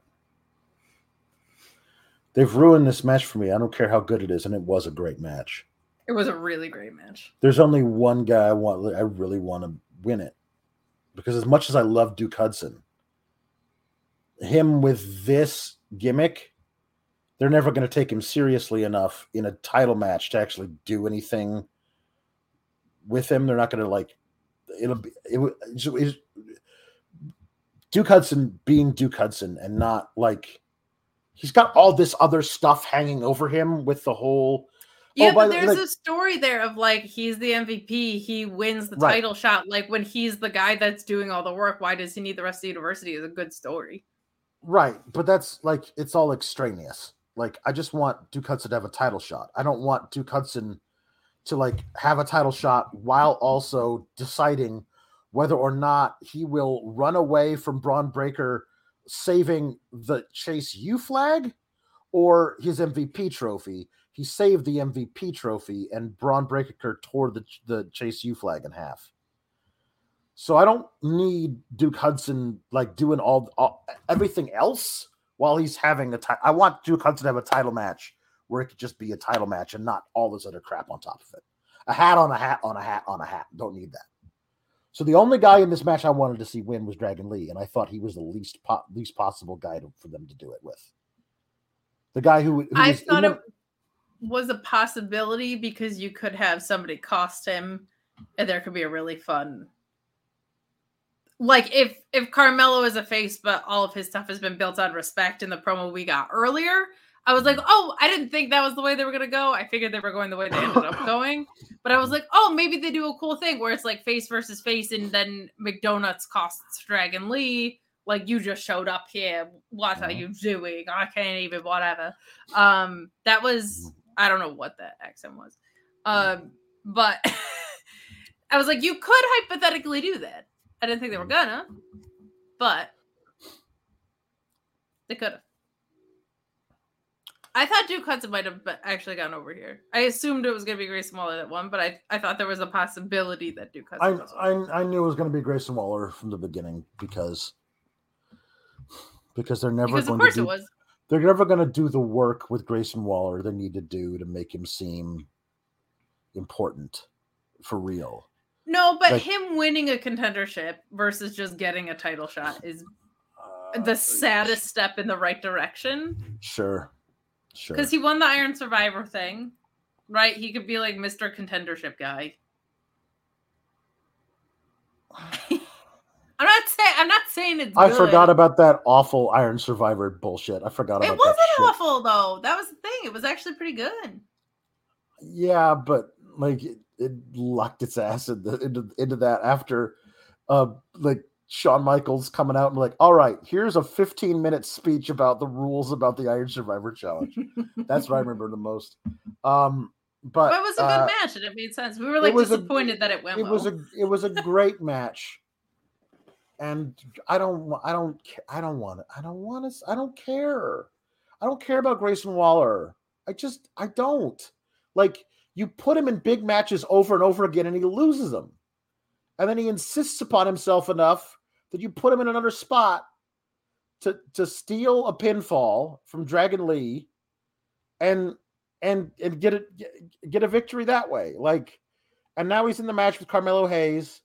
C: They've ruined this match for me. I don't care how good it is, and it was a great match
D: It was a really great match.
C: there's only one guy I want. I really want to win it because as much as I love Duke Hudson, him with this gimmick, they're never going to take him seriously enough in a title match to actually do anything with him. They're not going to like. It'll be it, it's- Duke Hudson being Duke Hudson and not like he's got all this other stuff hanging over him with the whole oh,
D: Yeah,
C: by
D: but
C: the-
D: there's
C: like-
D: a story there of like he's the MVP, he wins the
C: Right.
D: title shot. Like when he's the guy that's doing all the work, why does he need the rest of the university? Is a good story.
C: Right, but that's like it's all extraneous. Like I just want Duke Hudson to have a title shot. I don't want Duke Hudson to like have a title shot while also deciding whether or not he will run away from Bron Breakker saving the Chase U flag or his MVP trophy. He saved the MVP trophy and Bron Breakker tore the the Chase U flag in half. So I don't need Duke Hudson like doing all, all everything else while he's having a ti- I want Duke Hudson to have a title match where it could just be a title match and not all this other crap on top of it. A hat on a hat on a hat on a hat. Don't need that. So the only guy in this match I wanted to see win was Dragon Lee, and I thought he was the least po- least possible guy to, for them to do it with. The guy who, who
D: I thought it was a possibility because you could have somebody cost him and there could be a really fun like if if Carmelo is a face but all of his stuff has been built on respect in the promo we got earlier I was like oh I didn't think that was the way they were going to go. I figured they were going the way they ended up going. But I was like oh maybe they do a cool thing where it's like face versus face and then McDonuts costs Dragon Lee like you just showed up here. What are
C: Mhm.
D: you doing? I can't even whatever. Um that was I don't know what that accent was. Um but I was like you could hypothetically do that. I didn't think they were gonna, but they could have. I thought Duke Hudson might have actually gone over here. I assumed it was going to be Grayson Waller that won, but I, I thought there was a possibility that Duke
C: I,
D: Hudson over.
C: I I knew it was going to be Grayson Waller from the beginning because because they're never
D: because of
C: going
D: course
C: to
D: it
C: do,
D: was.
C: they're never going to do the work with Grayson Waller they need to do to make him seem important for real.
D: No, but
C: like-
D: him winning a contendership versus just getting a title shot is
C: Uh,
D: the saddest step in the right direction.
C: Sure, sure.
D: Because he won the Iron Survivor thing, right? He could be like Mr. Contendership guy. I'm not saying I'm not saying it's.
C: I
D: good.
C: forgot about that awful Iron Survivor bullshit. I forgot
D: It
C: about
D: wasn't
C: that shit.
D: awful though. That was the thing. It was actually pretty good.
C: Yeah, but like it, it locked its ass into, into into that after, uh, like Shawn Michaels coming out and like, all right, here's a 15 minute speech about the rules about the Iron Survivor Challenge. That's what I remember the most. Um, but,
D: But it was a good
C: uh,
D: match and it made sense. We were like
C: was a-
D: disappointed that it went
C: it
D: well.
C: was a it was a great match and i don't i don't i don't want it i don't want to i don't care i don't care about grayson waller i just i don't like you put him in big matches over and over again and he loses them and then he insists upon himself enough that you put him in another spot to to steal a pinfall from dragon lee and and and get it get a victory that way like and now he's in the match with Carmelo Hayes,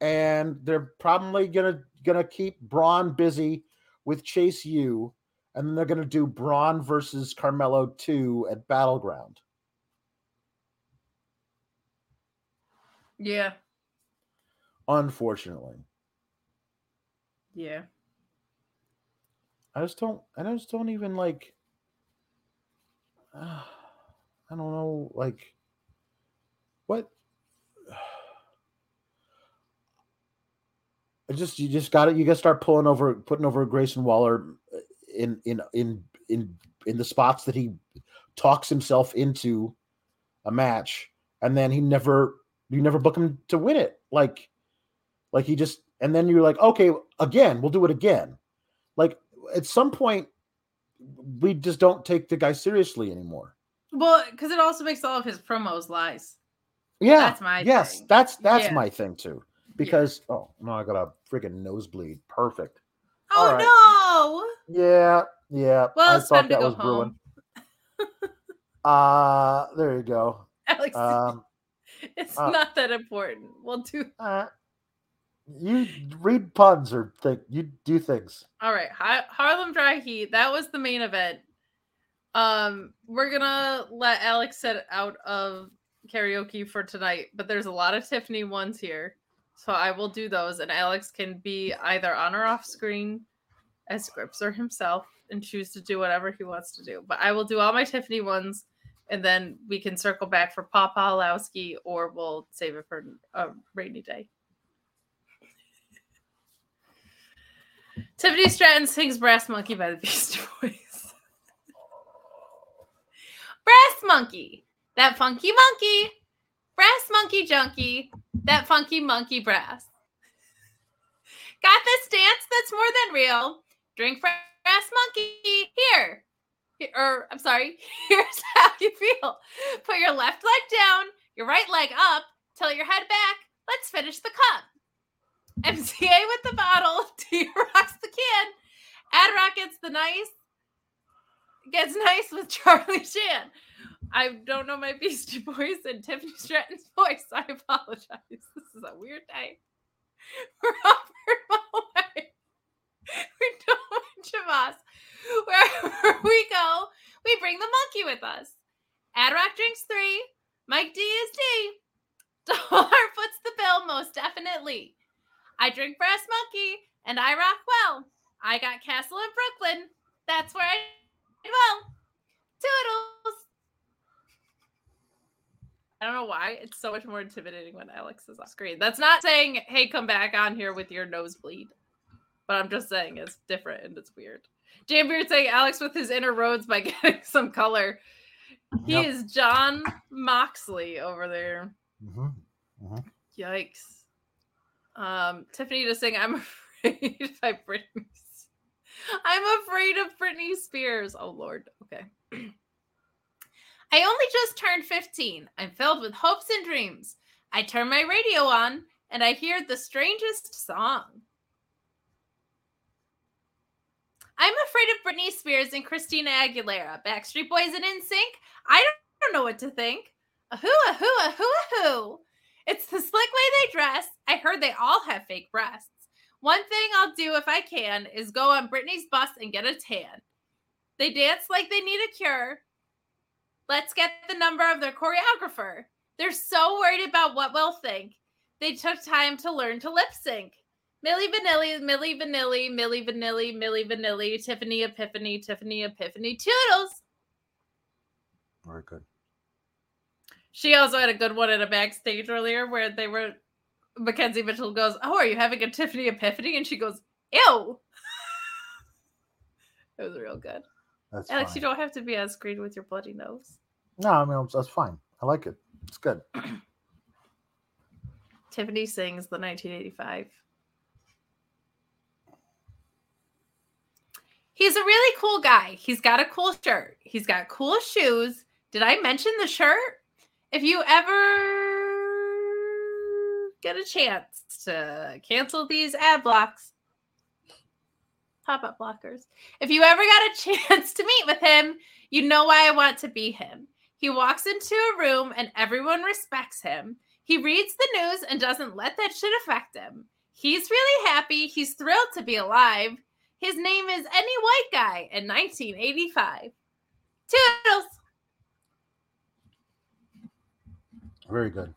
C: and they're probably gonna gonna keep Bron busy with Chase U, and then they're gonna do Bron versus Carmelo two at Battleground.
D: yeah.
C: Unfortunately,
D: Yeah.
C: I just don't. I just don't even like. I don't know, like what. I just you just got to You got to start pulling over, putting over Grayson Waller uh, in in in in in the spots that he talks himself into a match, and then he never you never book him to win it. Like, like he just and then you're like, okay, again, we'll do it again. Like at some point, we just don't take the guy seriously anymore.
D: Well, because it also makes all of his promos lies.
C: Yeah,
D: That's my
C: yes,
D: thing.
C: that's that's
D: Yeah.
C: my thing too. Because oh no, I got a freaking nosebleed. Perfect.
D: Oh
C: right.
D: no!
C: Yeah, yeah.
D: Well,
C: I
D: it's
C: thought that was brewing.
D: home.
C: Uh there you go.
D: Alex,
C: Um,
D: it's
C: uh,
D: not that important. We'll do.
C: uh, you read puns or think you do things.
D: All right, Har- Harlem Dry Heat. That was the main event. Um, we're gonna let Alex set out of karaoke for tonight, but there's a lot of Tiffany ones here, so I will do those, and Alex can be either on or off screen as Scrypts or himself, and choose to do whatever he wants to do. But I will do all my Tiffany ones, and then we can circle back for Papa Halowski, or we'll save it for a rainy day. Tiffany Stratton sings Brass Monkey by the Beastie Boys. Brass Monkey, that funky monkey. Brass Monkey Junkie, that funky monkey brass. Got this dance that's more than real. Drink Brass Monkey. Here. Here- Or, I'm sorry, here's how you feel. Put your left leg down, your right leg up, tilt your head back. Let's finish the cup. MCA with the bottle. T rocks the can. Ad gets the nice. Gets nice with Charlie Chan. I don't know my Beastie Boys and Tiffany Stratton's voice. I apologize. This is a weird day. Robert Mulway. We don't Javas. Wherever we go, we bring the monkey with us. Ad Rock drinks three. Mike D is D. Dollar foots the bill most definitely. I drink Brass Monkey and I rock well. I got Castle in Brooklyn. That's where I dwell. Toodles. I don't know why. It's so much more intimidating when Alex is on screen. That's not saying, hey, come back on here with your nosebleed. But I'm just saying it's different and it's weird. Jambeard saying Alex with his inner roads by getting some color. He
C: Yep.
D: is Jon Moxley over there.
C: Mhm.
D: Yikes. Um, Tiffany to sing I'm afraid by Britney. I'm afraid of Britney Spears. Oh Lord. Okay. I only just turned 15. I'm filled with hopes and dreams. I turn my radio on and I hear the strangest song. I'm afraid of Britney Spears and Christina Aguilera. Backstreet Boys and NSYNC. I don't, know what to think. A who, a who, a who, a who. It's the slick way they dress. I heard they all have fake breasts. One thing I'll do if I can is go on Britney's bus and get a tan. They dance like they need a cure. Let's get the number of their choreographer. They're so worried about what we'll think. They took time to learn to lip sync. Milli Vanilli, Milli Vanilli, Milli Vanilli, Milli Vanilli, Tiffany Epiphany, Tiffany Epiphany, Toodles.
C: Very good.
D: She also had a good one at a backstage earlier where they were Mackenzie Mitchell goes, "Oh, are you having a Tiffany epiphany?" And she goes, "Ew." it was real good.
C: That's
D: Alex,
C: fine.
D: you don't have to be on screen with your bloody nose.
C: No, I mean that's fine. I like it. It's good.
D: Tiffany sings the 1985. He's a really cool guy. He's got a cool shirt. He's got cool shoes. Did I mention the shirt? If you ever get a chance to cancel these ad blocks, pop up blockers, if you ever got a chance to meet with him, you know why I want to be him. He walks into a room and everyone respects him. He reads the news and doesn't let that shit affect him. He's really happy. He's thrilled to be alive. His name is Any White Guy in 1985. Toodles.
C: Very good.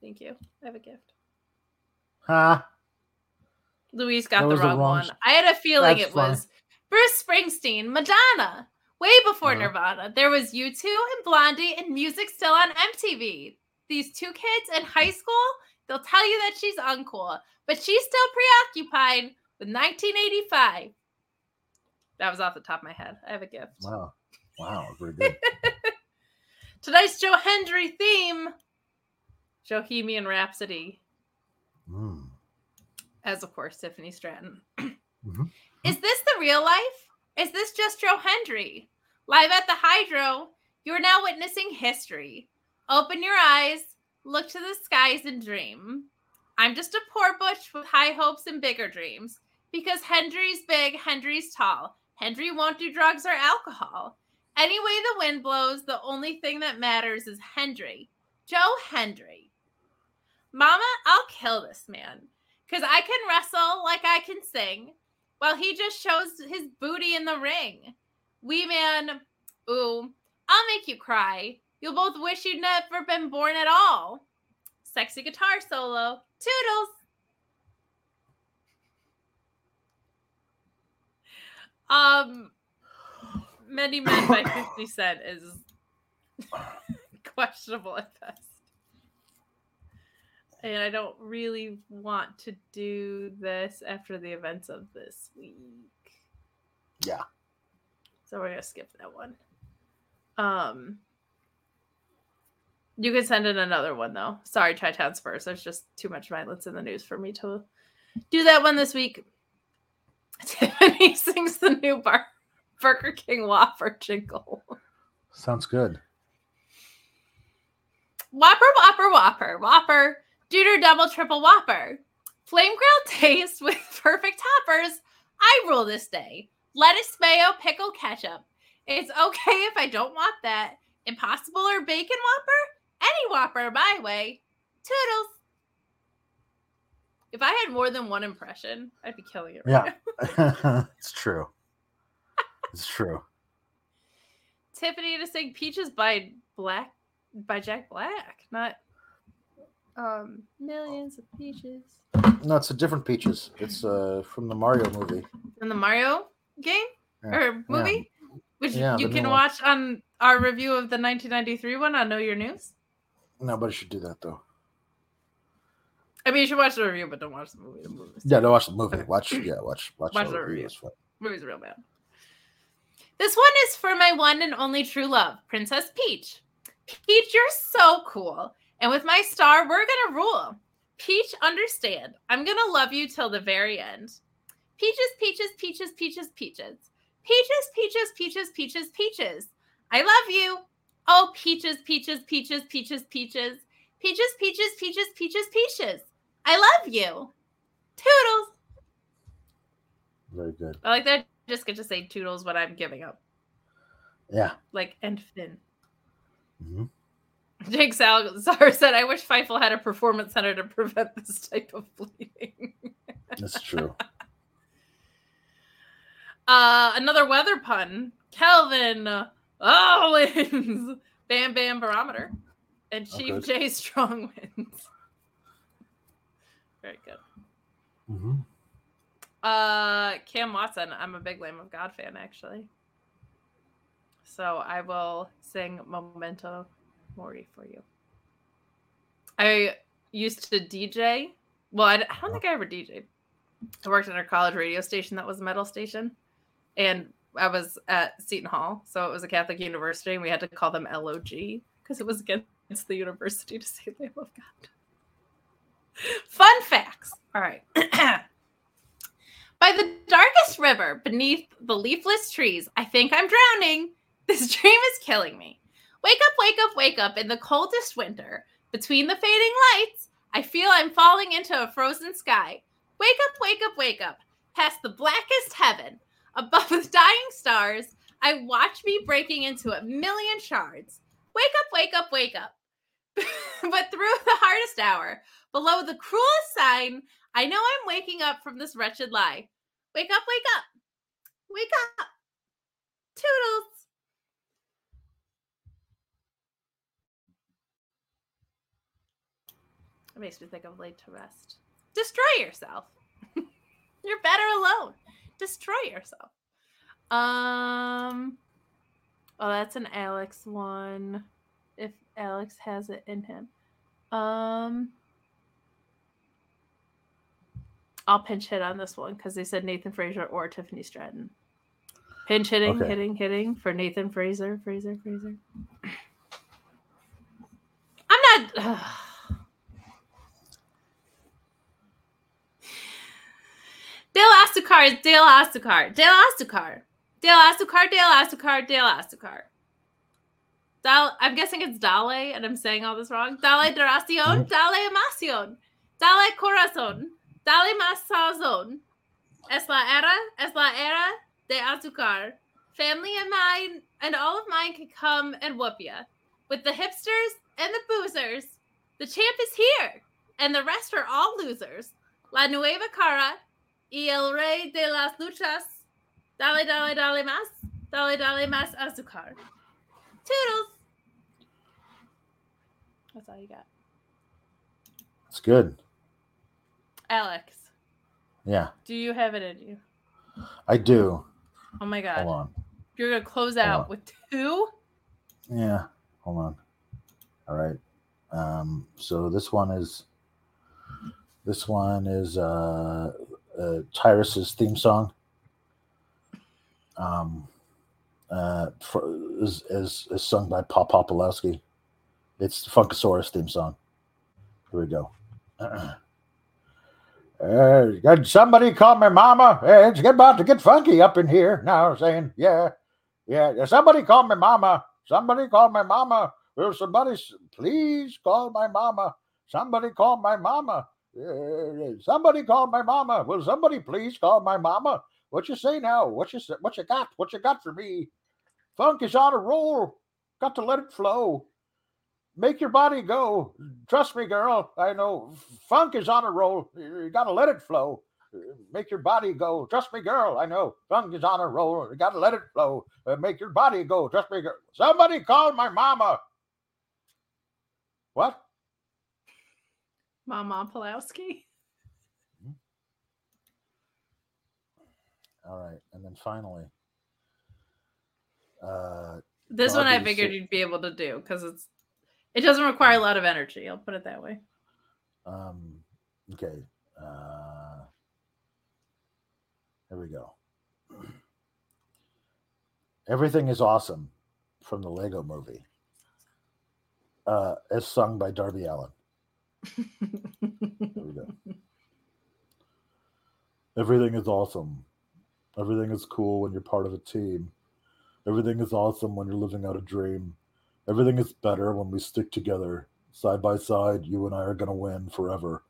D: Thank you. I have a gift.
C: Huh?
D: Louise got the
C: was the
D: wrong,
C: wrong
D: one. I had a feeling
C: That's
D: it was Bruce Springsteen, Madonna. Way before
C: Uh-huh.
D: Nirvana, there was U2 and Blondie and music still on MTV. These two kids in high school, they'll tell you that she's uncool, but she's still preoccupied with 1985. That was off the top of my head. I have a gift.
C: Wow. Wow. Very good.
D: Tonight's Joe Hendry theme Bohemian Rhapsody,
C: Mm.
D: as of course Tiffany Stratton.
C: Mhm.
D: Is this the real life? Is this just Joe Hendry? Live at the Hydro, you are now witnessing history. Open your eyes, look to the skies, and dream. I'm just a poor butch with high hopes and bigger dreams. Because Hendry's big, Hendry's tall. Hendry won't do drugs or alcohol. Any way the wind blows, the only thing that matters is Hendry. Joe Hendry. Mama, I'll kill this man. Because I can wrestle like I can sing, while he just shows his booty in the ring. Wee man, ooh, I'll make you cry. You'll both wish you'd never been born at all. Sexy guitar solo. Toodles. Um, Many Men by 50 Cent is questionable at best. And I don't really want to do this after the events of this week.
C: Yeah.
D: So we're gonna skip that one. Um you can send in another one though. Sorry, Town Spurs. There's just too much violence in the news for me to do that one this week. Tiffany sings the new Bar- Burger King Whopper jingle.
C: Sounds good.
D: Whopper, Whopper, Whopper, Whopper, Duder Double Triple Whopper. Flame grilled taste with perfect toppers. I rule this day. Lettuce, mayo, pickle, ketchup. It's okay if I don't want that. Impossible or bacon Whopper? Any Whopper my way. Toodles. If I had more than one impression, I'd be killing it. Right
C: Yeah. it's true. It's true.
D: Tiffany to sing Peaches by Black by Jack Black, not um millions of peaches.
C: No, it's a different Peaches. It's uh from the Mario movie.
D: in the Mario game
C: Yeah,
D: or movie, which
C: Yeah,
D: you can
C: new one.
D: watch on our review of the 1993 one on Know Your News.
C: Nobody should do that though.
D: I mean, you should watch the review, but don't watch the movie. The movie's,
C: Yeah, don't watch the movie. Watch yeah, watch watch,
D: Watch
C: the
D: the
C: review.
D: review. Movie's real bad. This one is for my one and only true love, Princess Peach. Peach, you're so cool. And with my star, we're gonna rule. Peach, understand. I'm gonna love you till the very end. Peaches, peaches, peaches, peaches, peaches. Peaches, peaches, peaches, peaches, peaches. I love you. Oh, peaches, peaches, peaches, peaches, peaches. Peaches, peaches, peaches, peaches, peaches. I love you. Toodles.
C: Very good.
D: I like that. Just get to say toodles when I'm giving up.
C: Yeah.
D: Like and Finn.
C: Mhm.
D: Jake Salazar said, "I wish Fightful had a performance center to prevent this type of bleeding."
C: That's true.
D: uh, another weather pun. Kelvin Owens, Bam Bam Barometer, and Chief
C: Okay.
D: J Strong wins. Very good.
C: hmm
D: Uh, Cam Watson. I'm a big Lamb of God fan, actually. So I will sing Memento Mori for you. I used to DJ. Well, I, don't think I ever DJed. I worked at a college radio station that was a metal station, and I was at Seton Hall, so it was a Catholic university, and we had to call them LOG because it was against the university to say Lamb of God. Fun facts. All right. By the darkest river beneath the leafless trees, I think I'm drowning. This dream is killing me. Wake up, wake up, wake up in the coldest winter. Between the fading lights, I feel I'm falling into a frozen sky. Wake up, wake up, wake up. Past the blackest heaven, above the dying stars, I watch me breaking into a million shards. Wake up, wake up, wake up. but through the hardest hour, below the cruelest sign, I know I'm waking up from this wretched lie. Wake up, wake up. Wake up. Toodles. It makes me think of laid to rest. Destroy yourself. You're better alone. Destroy yourself. Um Oh, that's an Alex one. If Alex has it in him. Um I'll pinch hit on this one because they said Nathan Frazer or Tiffany Stratton. Pinch hitting,
C: Okay.
D: hitting, hitting for Nathan Frazer, Frazer, Frazer. I'm not. Dale Astucar, Dale Astucar, Dale Astucar, Dale Astucar, Dale Astucar, Dale Astucar. Dal, I'm guessing it's Dale, and I'm saying all this wrong. Dale Duracion, mm-hmm. Dale Emacion, Dale Corazon, Dale más sazón. Es la era, es la era de azúcar. Family and mine and all of mine can come and whoop ya. With the hipsters and the boozers, the champ is here, and the rest are all losers. La nueva cara y el rey de las luchas. Dale, dale, dale más. Dale, dale más azúcar. Toodles. That's all you got.
C: It's good.
D: Alex,
C: Yeah,
D: do you have it in you?
C: I do.
D: Oh my god.
C: Hold on.
D: You're gonna close
C: Hold
D: out
C: on.
D: with two?
C: Yeah, hold on. All right. Um, so this one is this one is uh, uh Tyrus's theme song. Um, uh, for, is, is is sung by Pop Popolowski. It's the Funkasaurus theme song. Here we go. Uh, somebody call me mama? Uh, It's about to get funky up in here now. Saying, yeah, yeah. Somebody call me mama. Somebody call my mama. Will somebody please call my mama? Somebody call my mama. Uh, somebody call my mama. Will somebody please call my mama? What you say now? What you what you got? What you got for me? Funk is on a roll. Got to let it flow. Make your body go. Trust me, girl. I know funk is on a roll. You got to let it flow. Make your body go. Trust me, girl. I know funk is on a roll. You got to let it flow. Uh, make your body go. Trust me, girl. Somebody call my mama. What?
D: Mama Pulowski.
C: All right, and then finally, uh,
D: This one I figured you'd be able to do because it's it doesn't require a lot of energy. I'll put it that way.
C: um, okay, uh, here we go. Everything is awesome from the Lego Movie, uh, as sung by Darby Allin. Here we go. Everything is awesome. Everything is cool when you're part of a team. Everything is awesome when you're living out a dream. Everything is better when we stick together. Side by side, you and I are going to win forever.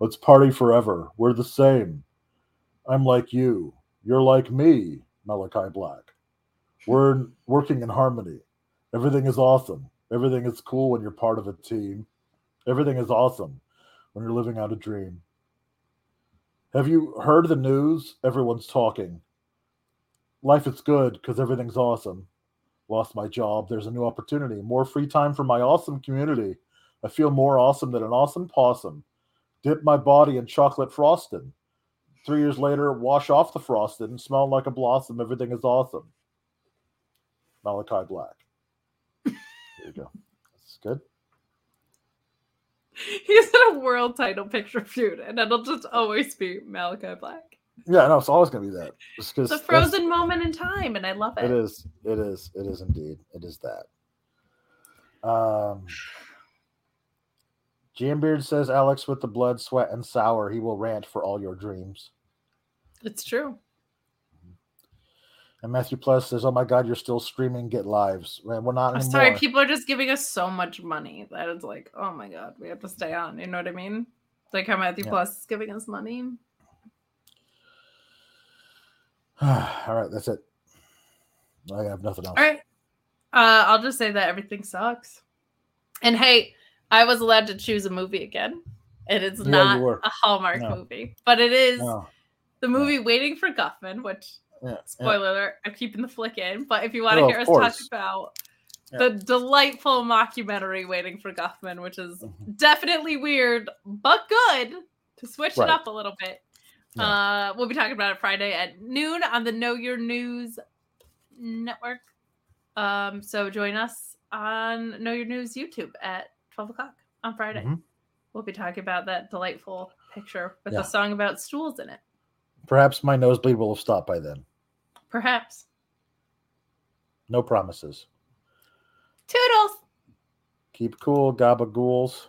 C: Let's party forever. We're the same. I'm like you. You're like me, Malakai Black. We're working in harmony. Everything is awesome. Everything is cool when you're part of a team. Everything is awesome when you're living out a dream. Have you heard the news? Everyone's talking. Life is good because everything's awesome. Lost my job. There's a new opportunity. More free time for my awesome community. I feel more awesome than an awesome possum. Dip my body in chocolate frosting. Three years later, wash off the frosting and smell like a blossom. Everything is awesome. Malakai Black. There you go. That's good.
D: He's in a world title picture feud, and it'll just always be Malakai Black.
C: Yeah, no, it's always gonna be that. It's,
D: It's a frozen moment in time, and I love it.
C: It is. It is. It is indeed. It is that. Um, Jambeard says, "Alex with the blood, sweat, and sour. He will rant for all your dreams."
D: It's true.
C: And Matthew Plus says, "Oh my God, you're still streaming. Get lives. Man, we're not
D: I'm
C: anymore."
D: sorry, people are just giving us so much money that it's like, oh my god, we have to stay on. You know what I mean? Like how Matthew
C: Yeah.
D: Plus is giving us money.
C: All right, that's it. I have nothing else.
D: All right. Uh, I'll just say that everything sucks. And hey, I was allowed to choose a movie again. And it's
C: Yeah,
D: not a Hallmark
C: No.
D: movie, but it is
C: No.
D: the movie Waiting for Guffman, which
C: Yeah, yeah.
D: spoiler alert, I'm keeping the flick in. But if you want to
C: Well,
D: hear us talk about
C: Yeah.
D: the delightful mockumentary Waiting for Guffman, which is
C: Mhm.
D: definitely weird but good to switch
C: Right.
D: it up a little bit. Uh, we'll be talking about it Friday at noon on the Know Your News network. Um, so join us on Know Your News YouTube at 12 o'clock on Friday.
C: Mhm.
D: We'll be talking about that delightful picture with
C: Yeah.
D: a song about stools in it.
C: Perhaps my nosebleed will have stopped by then.
D: Perhaps.
C: No promises.
D: Toodles!
C: Keep cool, gabagools.